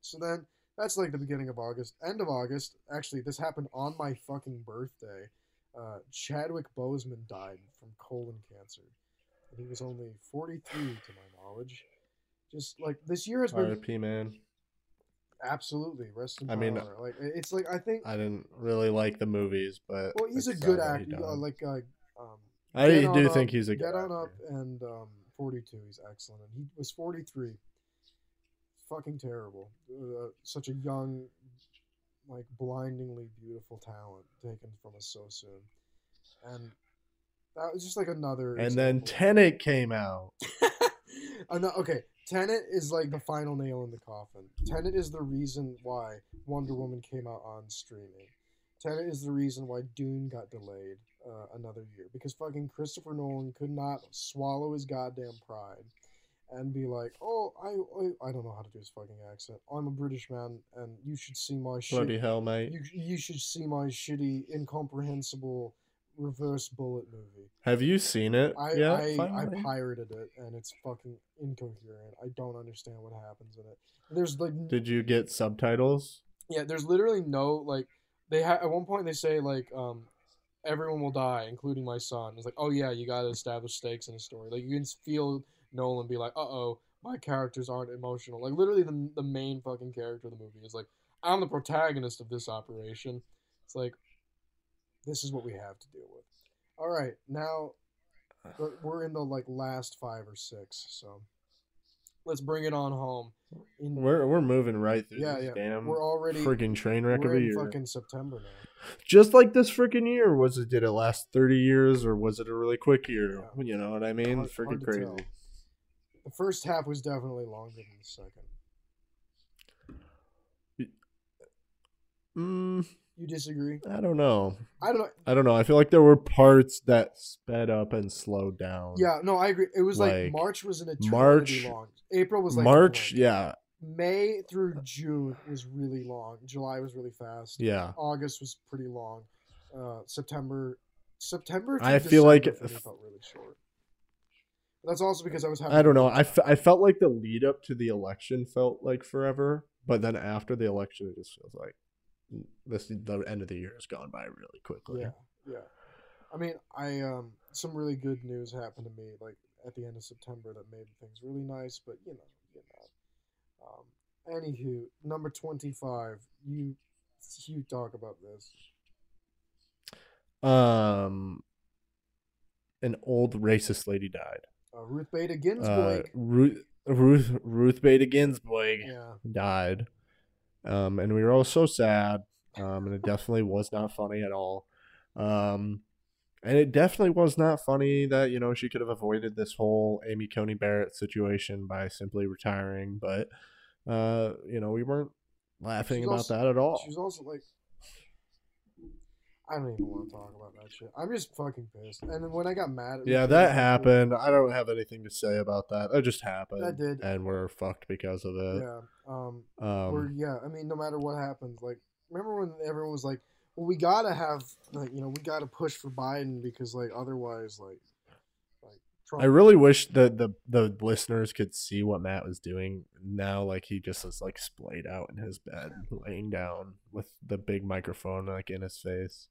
So then, that's like the beginning of August, end of August. Actually, this happened on my fucking birthday. Uh, Chadwick Boseman died from colon cancer. And he was only 43 to my knowledge. Just like this year has been R.I.P. Man. Absolutely rest in I mean, like it's like I think I didn't really like the movies, but well he's a good sad that he actor. Uh, like uh, um, I do Up- think he's a good Get on actor. up and um, 42. He's excellent, and he was 43. Fucking terrible. Uh, such a young, like blindingly beautiful talent taken from us so soon, and that was just like another. And then example. Tenet came out. I'm not, okay, Tenet is like the final nail in the coffin. Tenet is the reason why Wonder Woman came out on streaming. Tenet is the reason why Dune got delayed uh, another year because fucking Christopher Nolan could not swallow his goddamn pride and be like, "Oh, I, I, I don't know how to do his fucking accent. I'm a British man, and you should see my shit. Bloody hell, mate. You, you should see my shitty, incomprehensible reverse bullet movie." Have you seen it? I I, I pirated it and it's fucking incoherent. I don't understand what happens in it. There's like Did you get subtitles? yeah, there's literally no like they ha- at one point they say like um everyone will die, including my son. It's like, oh yeah, you got to establish stakes in a story. Like you can feel Nolan be like, uh oh, my characters aren't emotional. Like literally, the the main fucking character of the movie is like, I'm the protagonist of this operation. It's like, this is what we have to deal with. All right, now we're- in the like last five or six, so let's bring it on home. In, We're we're moving right through Yeah, yeah. damn we're already freaking train wreck of a year. fucking September now. Just like this freaking year, was it? Did it last thirty years or was it a really quick year? Yeah. You know what I mean? Hard- freaking hard crazy. tell. The first half was definitely longer than the second. Mm, You disagree? I don't know. I don't know. I don't know. I feel like there were parts that sped up and slowed down. Yeah, no, I agree. It was like, Like, March was an eternity March- long. April was like March, 20. yeah, May through June was really long. July was really fast. yeah. August was pretty long. Uh, September, September. I through feel like December if- felt really short. But that's also because I was having. I don't know. I, f- I felt like the lead up to the election felt like forever, but then after the election, it just feels like this the end of the year has gone by really quickly. Yeah, yeah. I mean, I um, some really good news happened to me like at the end of September that made things really nice. But you know, you know. Um, anywho, number twenty-five. You, you talk about this. Um, an old racist lady died. Uh, Ruth Bader Uh, Ginsburg. Ruth Ruth Ruth Bader Ginsburg yeah, died, um, and we were all so sad. Um, and it definitely was not funny at all. Um, and it definitely was not funny that you know she could have avoided this whole Amy Coney Barrett situation by simply retiring. But uh, you know we weren't laughing She's about also- that at all. she was also like. I don't even want to talk about that shit. I'm just fucking pissed. And then when I got mad at Yeah, that happened. I don't have anything to say about that. It just happened. That did. and we're fucked because of it. Yeah. Um. Um, or yeah, I mean, no matter what happens, like, remember when everyone was like, "Well, we gotta have, like, you know, we gotta push for Biden because, like, otherwise, like, like Trump." I really wish that the the listeners could see what Matt was doing now. Like he just is like splayed out in his bed, laying down with the big microphone like in his face.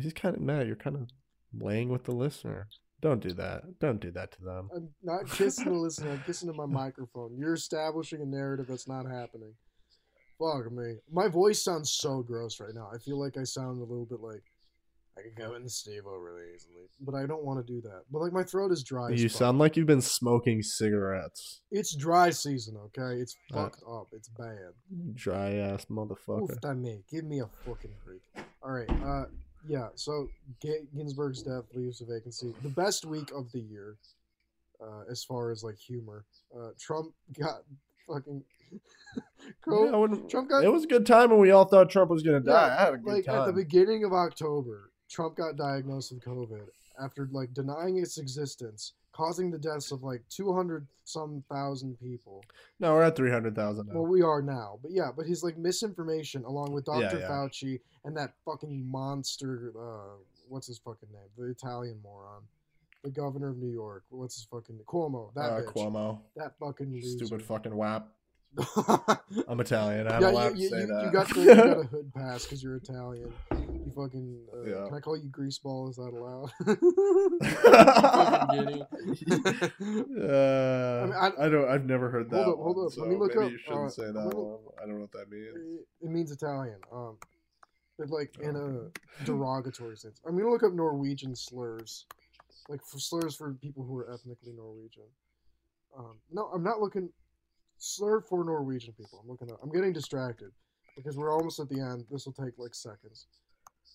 He's kind of Matt. You're kind of laying with the listener. Don't do that. Don't do that to them. I'm not kissing the listener. I'm kissing to my microphone. You're establishing a narrative that's not happening. Fuck me. My voice sounds so gross right now. I feel like I sound a little bit like I could go into Steve really easily, but I don't want to do that. But like my throat is dry. You sound like you've been smoking cigarettes. It's dry season, okay? It's Uh, fucked up. It's bad. Dry ass motherfucker. Oof, me. Give me a fucking break. All right. Uh, yeah. So Ginsburg's death leaves a vacancy. The best week of the year, uh, as far as like humor. Uh, Trump got fucking. Co- Yeah, Trump got it was a good time when we all thought Trump was gonna die. Yeah, I had a good like time. at the beginning of October. Trump got diagnosed with COVID after like denying its existence, causing the deaths of like two hundred some thousand people. no, we're at three hundred thousand. Well, we are now, but yeah, but his like misinformation, along with Dr. yeah. Fauci and that fucking monster, uh, what's his fucking name? The Italian moron, the governor of New York. What's his fucking Cuomo? That uh, bitch. Cuomo, That fucking loser. stupid fucking whap. yeah, I'm Italian. I'm you, allowed you, to say you, that. you got the, you got a hood pass because you're Italian. You fucking. Uh, Yeah. Can I call you greaseball? Is that allowed? Uh, I mean, I, I- don't. I've never heard that. Hold up, hold one, up. So Let me look maybe up, you shouldn't uh, say I'm that gonna- one. I don't know what that means. It- It means Italian. Um, but like in Oh. a derogatory sense. I'm gonna look up Norwegian slurs, like for slurs for people who are ethnically Norwegian. Um, no, I'm not looking slur for Norwegian people. I'm looking up. I'm getting distracted because we're almost at the end. This will take like seconds.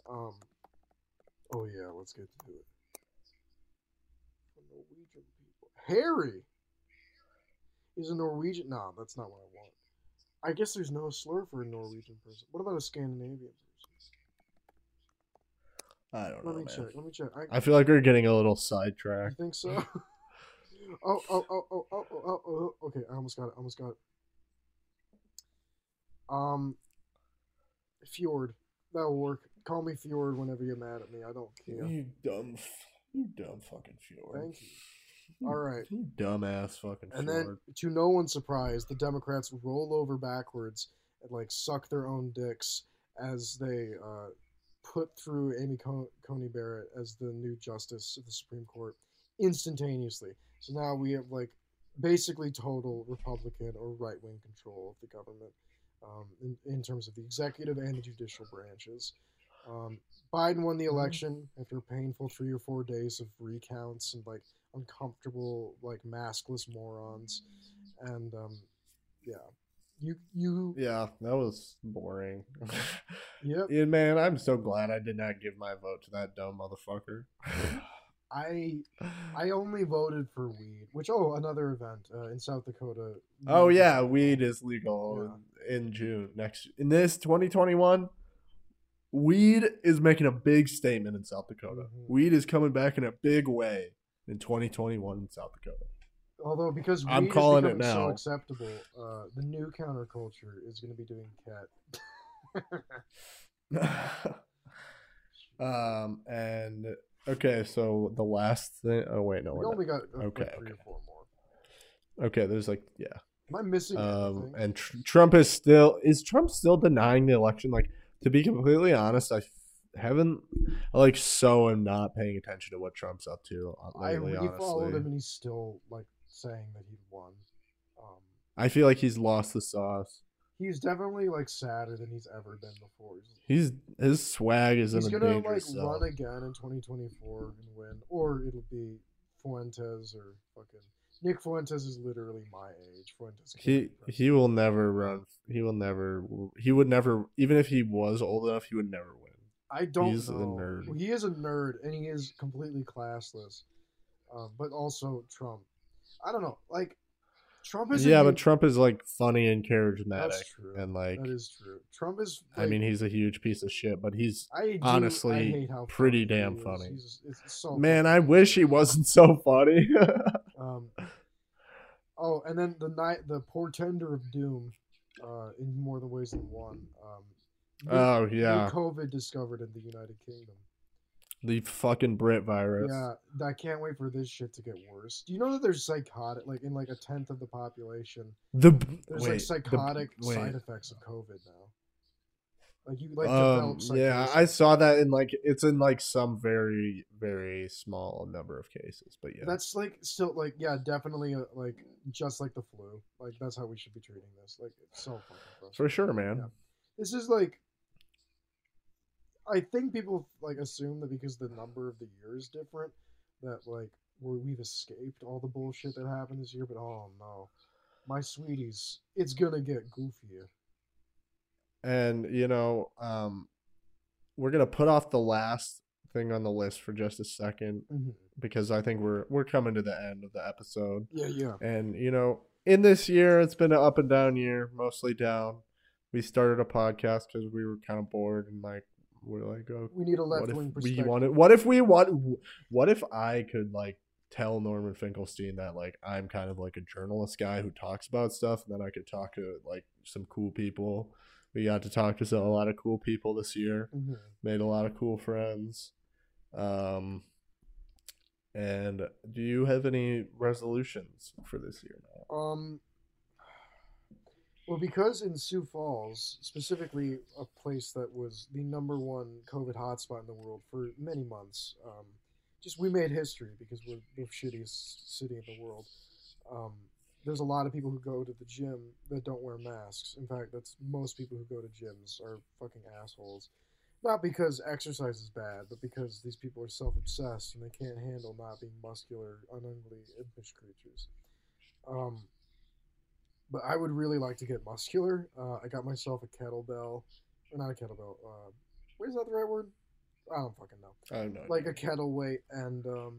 Um, oh yeah, let's get to it. For Norwegian people, Harry. He's a Norwegian. No, that's not what I want. I guess there's no slur for a Norwegian person. What about a Scandinavian person? I don't know. Let me man. check. Let me check. I, I feel like we're getting a little sidetracked. you think so? oh, oh, oh, oh, oh, oh, oh, oh. Okay, I almost got it. I almost got it. Um, Fjord. That'll work. Call me Fjord whenever you're mad at me. I don't care. You dumb, you dumb fucking fjord. Thank you. All right. You dumbass fucking And fjord. then, to no one's surprise, the Democrats roll over backwards and like suck their own dicks as they uh, put through Amy Co- Coney Barrett as the new justice of the Supreme Court instantaneously. So now we have like basically total Republican or right wing control of the government um, in, in terms of the executive and the judicial branches. Um, Biden won the election after painful three or four days of recounts and like uncomfortable, like maskless morons. And um, yeah, you you Yeah, that was boring. yep. yeah, man, I'm so glad I did not give my vote to that dumb motherfucker. I I only voted for weed, which oh another event uh, in South Dakota. oh yeah, legal. weed is legal in, in June next in this 2021. Weed is making a big statement in South Dakota. Mhm. Weed is coming back in a big way in 2021 in South Dakota. Although because I'm weed is calling it becoming so acceptable, uh, the new counterculture is going to be doing cat. um and okay, so the last thing. Oh wait, no, we only got uh, Okay, like three okay. or four more. Okay, there's like yeah. Am I missing Um, anything? and tr- Trump is still is Trump still denying the election? Like to be completely honest, I haven't I like so am not paying attention to what Trump's up to uh, I lately. refollowed honestly, him and he's still like saying that he won. Um, I feel like he's lost the sauce. he's definitely like sadder than he's ever been before. He's, He's his swag is he's in a gonna like zone. run again in 2024 and win, or it'll be Fuentes or fucking Nick Fuentes is literally my age. Fuentes. He he will never run. He will never. He would never. Even if he was old enough, he would never win. I don't he's a know. nerd. He is a nerd and he is completely classless. Um, but also Trump. I don't know. Like Trump is. Yeah, but Trump is like funny and charismatic, That's true. and like that is true. Trump is. I mean, he's a huge piece of shit, but he's I do- honestly I hate how pretty damn funny. He's, so man. funny. I wish he wasn't so funny. Um, oh, and then the night, the portender of doom, uh, in more than ways than one. Um, oh yeah, COVID discovered in the United Kingdom. the fucking Brit virus. Yeah, I can't wait for this shit to get worse. Do you know that there's psychotic, like in like a tenth of the population, The there's wait, like psychotic wait. side effects of COVID now. Like you like um, yeah, I saw that in like it's in like some very very small number of cases, but yeah, That's like still like yeah, definitely uh like just like the flu. Like that's how we should be treating this. Like it's so for sure, man. Yeah. This is like I think people like assume that because the number of the year is different that like we we've escaped all the bullshit that happened this year, but oh no. My sweeties, it's gonna get goofier. And you know, um, we're gonna put off the last thing on the list for just a second because I think we're we're coming to the end of the episode. Yeah, yeah. And you know, in this year, it's been an up and down year, mostly down. We started a podcast because we were kind of bored and like we're like, oh, We need a what left if wing we wanted? What if we want? What if I could like tell Norman Finkelstein that like I'm kind of like a journalist guy who talks about stuff, and then I could talk to like some cool people. We got to talk to some, a lot of cool people this year. Mhm. Made a lot of cool friends. Um, and do you have any resolutions for this year? Now? Um. Well, because in Sioux Falls, specifically a place that was the number one COVID hotspot in the world for many months, um, just we made history because we're the shittiest city in the world. Um, there's a lot of people who go to the gym that don't wear masks. In fact, that's most people who go to gyms are fucking assholes. Not because exercise is bad, but because these people are self-obsessed and they can't handle not being muscular, unugly, impish creatures. Um, but I would really like to get muscular. Uh, I got myself a kettlebell, or not a kettlebell. Uh, what is that the right word? I don't fucking know. I don't know. Like a kettle weight and um,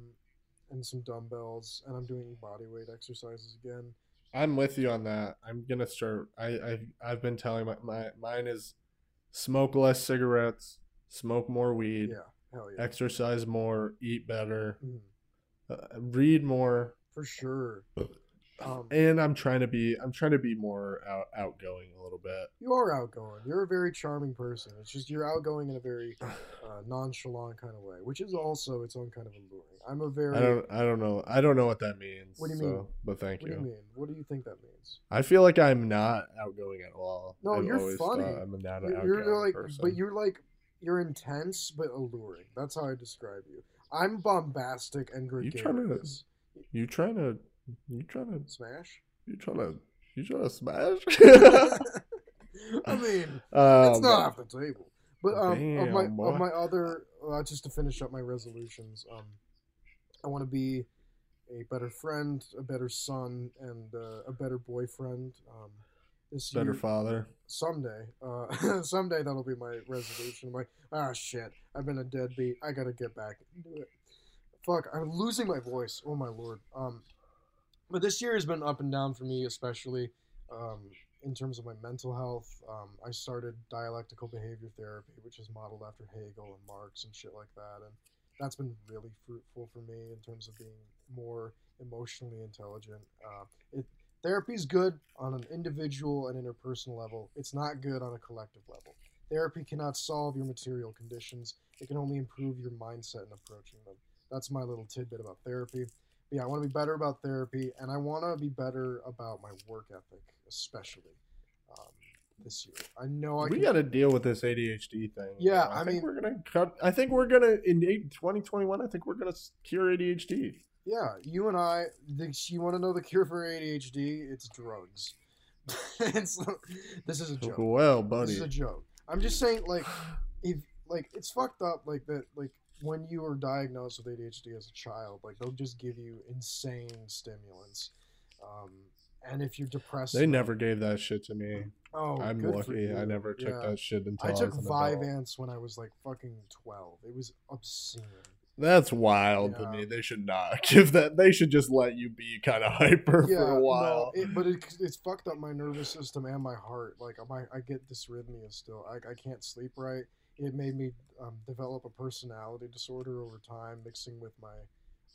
and some dumbbells, and I'm doing body weight exercises again. I'm with you on that. I'm gonna start. I I I've been telling my, my mine is smoke less cigarettes, smoke more weed, Yeah, hell yeah, exercise more, eat better, Mhm. uh, read more, for sure. Um, and I'm trying to be I'm trying to be more out, outgoing a little bit. you are outgoing. You're a very charming person. It's just you're outgoing in a very uh, nonchalant kind of way, which is also its own kind of alluring. I'm a very. I don't I don't know I don't know what that means. What do you so- mean? But thank what you. do you mean? What do you think that means? I feel like I'm not outgoing at all. No, I've you're funny. I'm not an You're, outgoing you're like, person. but you're like you're intense but alluring. That's how I describe you. I'm bombastic and You trying to- You trying to? You trying to? Smash? You trying to? You trying to smash? I mean, um, it's not off the table. But um, of my boy. of my other, uh, just to finish up my resolutions, um, I want to be a better friend, a better son, and uh, a better boyfriend. Um, this better year, father. someday, uh, someday that'll be my resolution. I'm like, ah, shit, I've been a deadbeat. I gotta get back. Fuck, I'm losing my voice. Oh my lord. Um, but this year has been up and down for me, especially um, in terms of my mental health. Um, I started dialectical behavior therapy, which is modeled after Hegel and Marx and shit like that, and that's been really fruitful for me in terms of being more emotionally intelligent. Uh, it good on an individual and interpersonal level. It's not good on a collective level. Therapy cannot solve your material conditions. It can only improve your mindset in approaching them. That's my little tidbit about therapy. Yeah, I want to be better about therapy, and I want to be better about my work ethic, especially um, this year. I know I we can. got to deal with this ADHD thing. Yeah, I, I think mean- we're gonna cut. I think we're gonna in 2021. I think we're gonna cure ADHD. Yeah, you and I. You want to know the cure for ADHD? It's drugs. it's, this is a joke. Well, buddy, This is a joke. I'm just saying, like, if like it's fucked up, like that, like when you are diagnosed with ADHD as a child, like they'll just give you insane stimulants. Um, and if you're depressed, They never gave that shit to me. Oh, I'm lucky. I never took Yeah. that shit until I I, took adult. Vyvanse when I was like fucking twelve. It was obscene. That's wild to me. They should not give that. They should just let you be kind of hyper yeah, for a while. No, it, but it, it's fucked up my nervous system and my heart. Like my, I get dysrhythmia still. I, I can't sleep right. It made me um, develop a personality disorder over time, mixing with my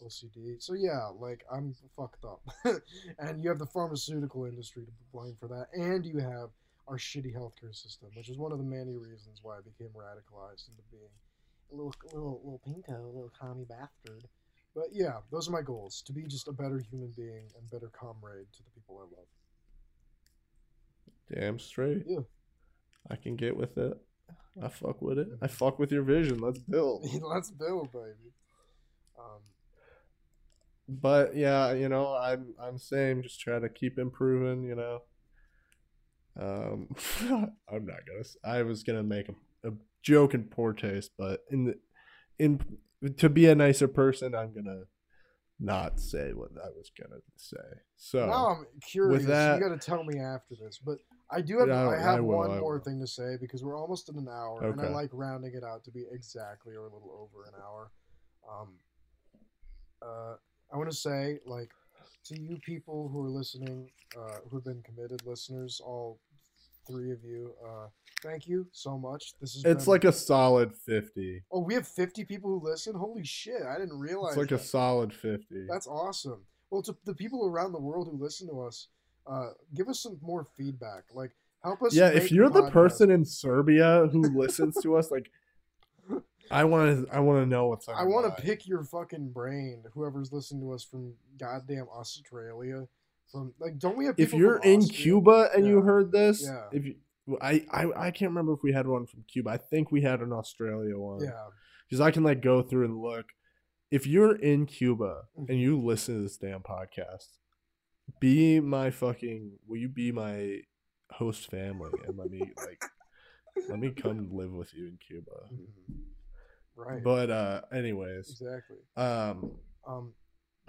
OCD. So yeah, like I'm fucked up. and you have the pharmaceutical industry to blame for that, and you have our shitty healthcare system, which is one of the many reasons why I became radicalized into being a little, little, little pinko, a little commie bastard. But yeah, those are my goals: to be just a better human being and better comrade to the people I love. Damn straight. Yeah. I can get with it. I fuck with it. I fuck with your vision. Let's build. Let's build, baby. Um, But yeah, you know, I'm I'm saying just try to keep improving. You know. Um, I'm not gonna. I was gonna make a, a joke in poor taste, but in the in to be a nicer person, I'm gonna not say what I was gonna say. So now I'm curious. that- you got to tell me after this, but I do have. Yeah, I I have will, one I more thing to say because we're almost in an hour, and I like rounding it out to be exactly or a little over an hour. Um, uh, I want to say, like, to you people who are listening, uh, who've been committed listeners, all three of you, uh, thank you so much. This is it's like a solid fifty. oh, we have fifty people who listen. Holy shit! I didn't realize. It's like a solid fifty. That's awesome. Well, to the people around the world who listen to us, uh, give us some more feedback. Like, help us. yeah, if you're the podcast. person in Serbia who listens to us, like, I want to, I want to know what's. I want to pick your fucking brain. Whoever's listening to us from goddamn Australia, from like, don't we have? If you're in Austria? Cuba and you heard this, Yeah. if you, I, I, I can't remember if we had one from Cuba. I think we had an Australia one. yeah, because I can like go through and look. If you're in Cuba Mhm. and you listen to this damn podcast, be my fucking. Will you be my host family and let me like let me come live with you in Cuba? Mhm. right, But uh, anyways, exactly. um, Um,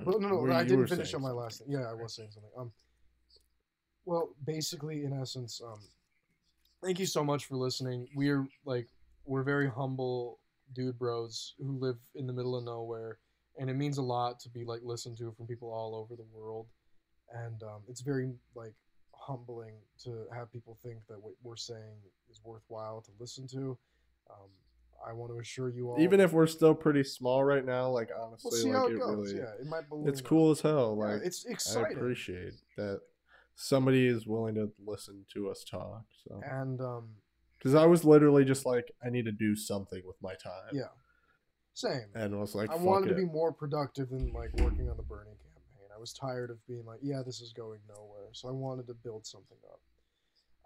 but no, no, I didn't finish on my last thing. Yeah, I was saying something. Um, well, basically, in essence, um, thank you so much for listening. We're like, we're very humble dude bros who live in the middle of nowhere, and it means a lot to be like listened to from people all over the world, and um, it's very like humbling to have people think that what we're saying is worthwhile to listen to. Um, I want to assure you all, even if we're still pretty small right now, like we'll honestly, see like it it really, yeah, it might it's up. cool as hell. Yeah, Like it's I appreciate that somebody is willing to listen to us talk. So and um, because I was literally just like, I need to do something with my time. yeah, same. and I was like, I wanted it. to be more productive than like working on the Burning. I was tired of being like, yeah, this is going nowhere. So I wanted to build something up.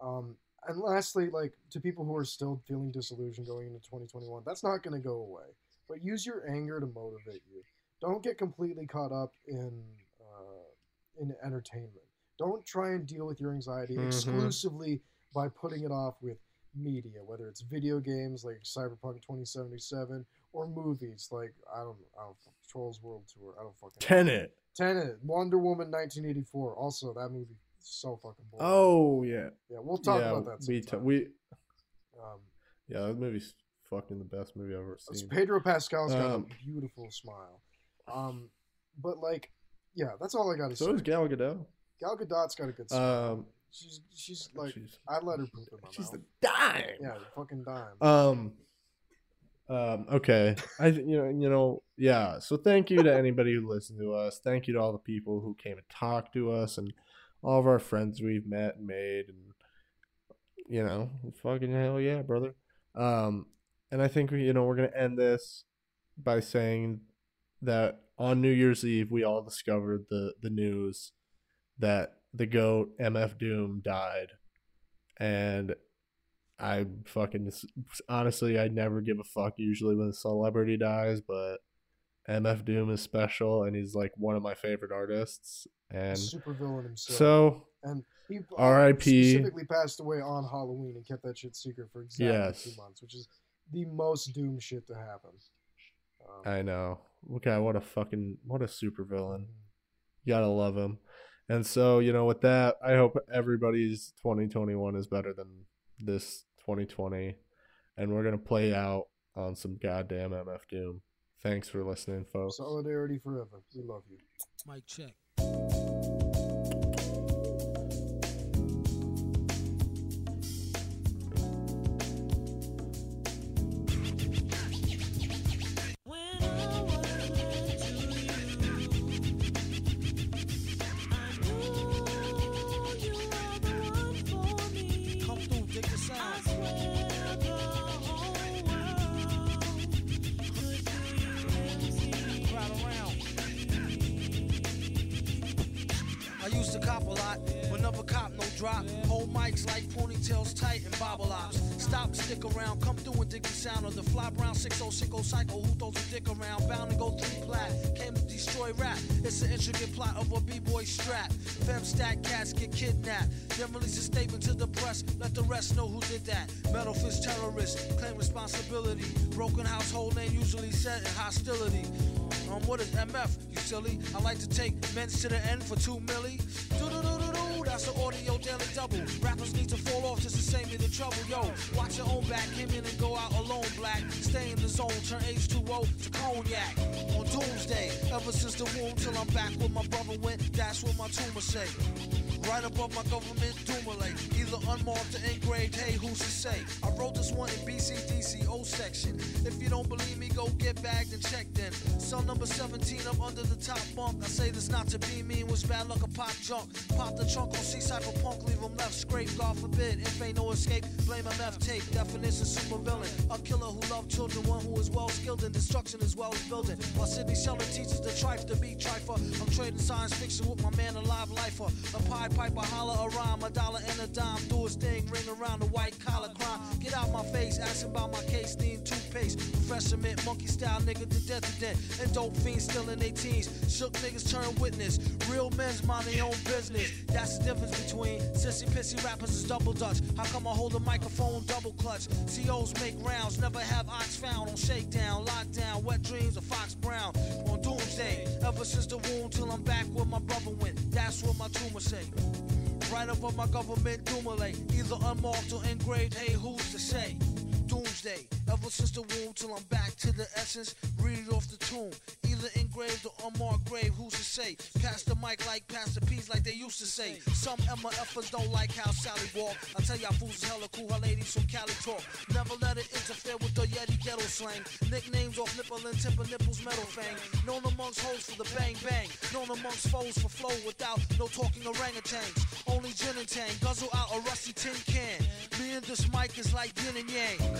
Um, and lastly, like to people who are still feeling disillusioned going into 2021, that's not going to go away. But use your anger to motivate you. Don't get completely caught up in uh, in entertainment. Don't try and deal with your anxiety Mhm. exclusively by putting it off with media, whether it's video games like Cyberpunk 2077 or movies like I don't I don't Trolls World Tour. I don't fucking Tenet. Tenet, Wonder Woman 1984. Also, that movie is so fucking boring. Oh yeah. yeah, we'll talk yeah, about that. we, t- we um, yeah, that movie's fucking the best movie I've ever it's seen. Pedro Pascal's got Um, a beautiful smile. Um, but like, yeah, that's all I got to So say. is Gal Gadot. Gal Gadot's got a good smile. Um, she's she's like she's I'd let her poop in my she's mouth. the dime. yeah, fucking dime. Um. Um. Okay. I. You know. You know. Yeah. So thank you to anybody who listened to us. Thank you to all the people who came and talked to us, and all of our friends we've met and made, and you know, fucking hell yeah, brother. Um. And I think we, you know, we're gonna end this by saying that on New Year's Eve we all discovered the the news that the goat MF Doom died, and I fucking honestly, I never give a fuck usually when a celebrity dies, but MF Doom is special and he's like one of my favorite artists. And Super villain himself. so, and he R.I.P.. specifically passed away on Halloween and kept that shit secret for exactly Yes. two months, which is the most Doom shit to happen. Um, I know. Okay, what a fucking what a super villain. You gotta love him. And so, you know, with that, I hope everybody's 2021 is better than this 2020. And we're gonna play out on some goddamn MF Doom. Thanks for listening, folks. Solidarity forever. We love you. Mike check. A b-boy strap. Fem stack cats get kidnapped. Then release a statement to the press, let the rest know who did that. Metal fist terrorists claim responsibility. Broken household name usually set in hostility. Um, what is MF, you silly? I like to take men's to the end for two milli. That's an audio daily double. Rappers need to fall off just to save me the trouble. Yo, watch your own back, came in and go out alone, black. Stay in the zone, turn H2O to cognac. On doomsday, ever since the womb till I'm back where my brother went, that's what my tumor say. Right above my government Dumile, either unmarked or engraved, hey, who's to say? I wrote this one in BCDC O section. If you don't believe me, go get bagged and checked in. Cell number 17 up under the top bunk. I say this not to be mean, was bad luck a pop junk. Pop the trunk on C Cypherpunk, leave him left scraped, God forbid. If ain't no escape, blame MF tape. Definition super villain. A killer who loved children, one who is well skilled in destruction as well as building. While Sidney Sheldon teaches the trife to be trifer. I'm trading science fiction with my man, a live lifer. A pie piper, holler a rhyme, a dollar and a dime. Do his thing, ring around the white collar crime. Get out my face, asking about my case, need toothpaste. Mint, monkey style nigga to death to death. And dope fiends still in their teens. Shook niggas turn witness. Real men's mind their own business. That's the difference between sissy pissy rappers is double dutch. How come I hold a microphone double clutch? COs make rounds, never have ox found on shakedown, lockdown, wet dreams of Fox Brown. On doomsday, ever since the womb till I'm back where my brother went. That's what my tumor say. Right over my government Dumile, either unmarked or engraved. Hey, who's to say? Doomsday, ever since the womb till I'm back to the essence. Read it off the tomb, either engraved or unmarked grave. Who's to say? Pass the mic like Pastor P's, like they used to say. Some MFers don't like how Sally walk. I tell y'all fools is hella cool, how ladies from Cali talk. Never let it interfere with the Yeti ghetto slang. Nicknames off nipple and of nipples, metal fang. Known amongst hoes for the bang bang. Known amongst foes for flow without no talking orangutans. Only gin and tang, guzzle out a rusty tin can. Me and this mic is like yin and yang.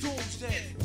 Doomsday.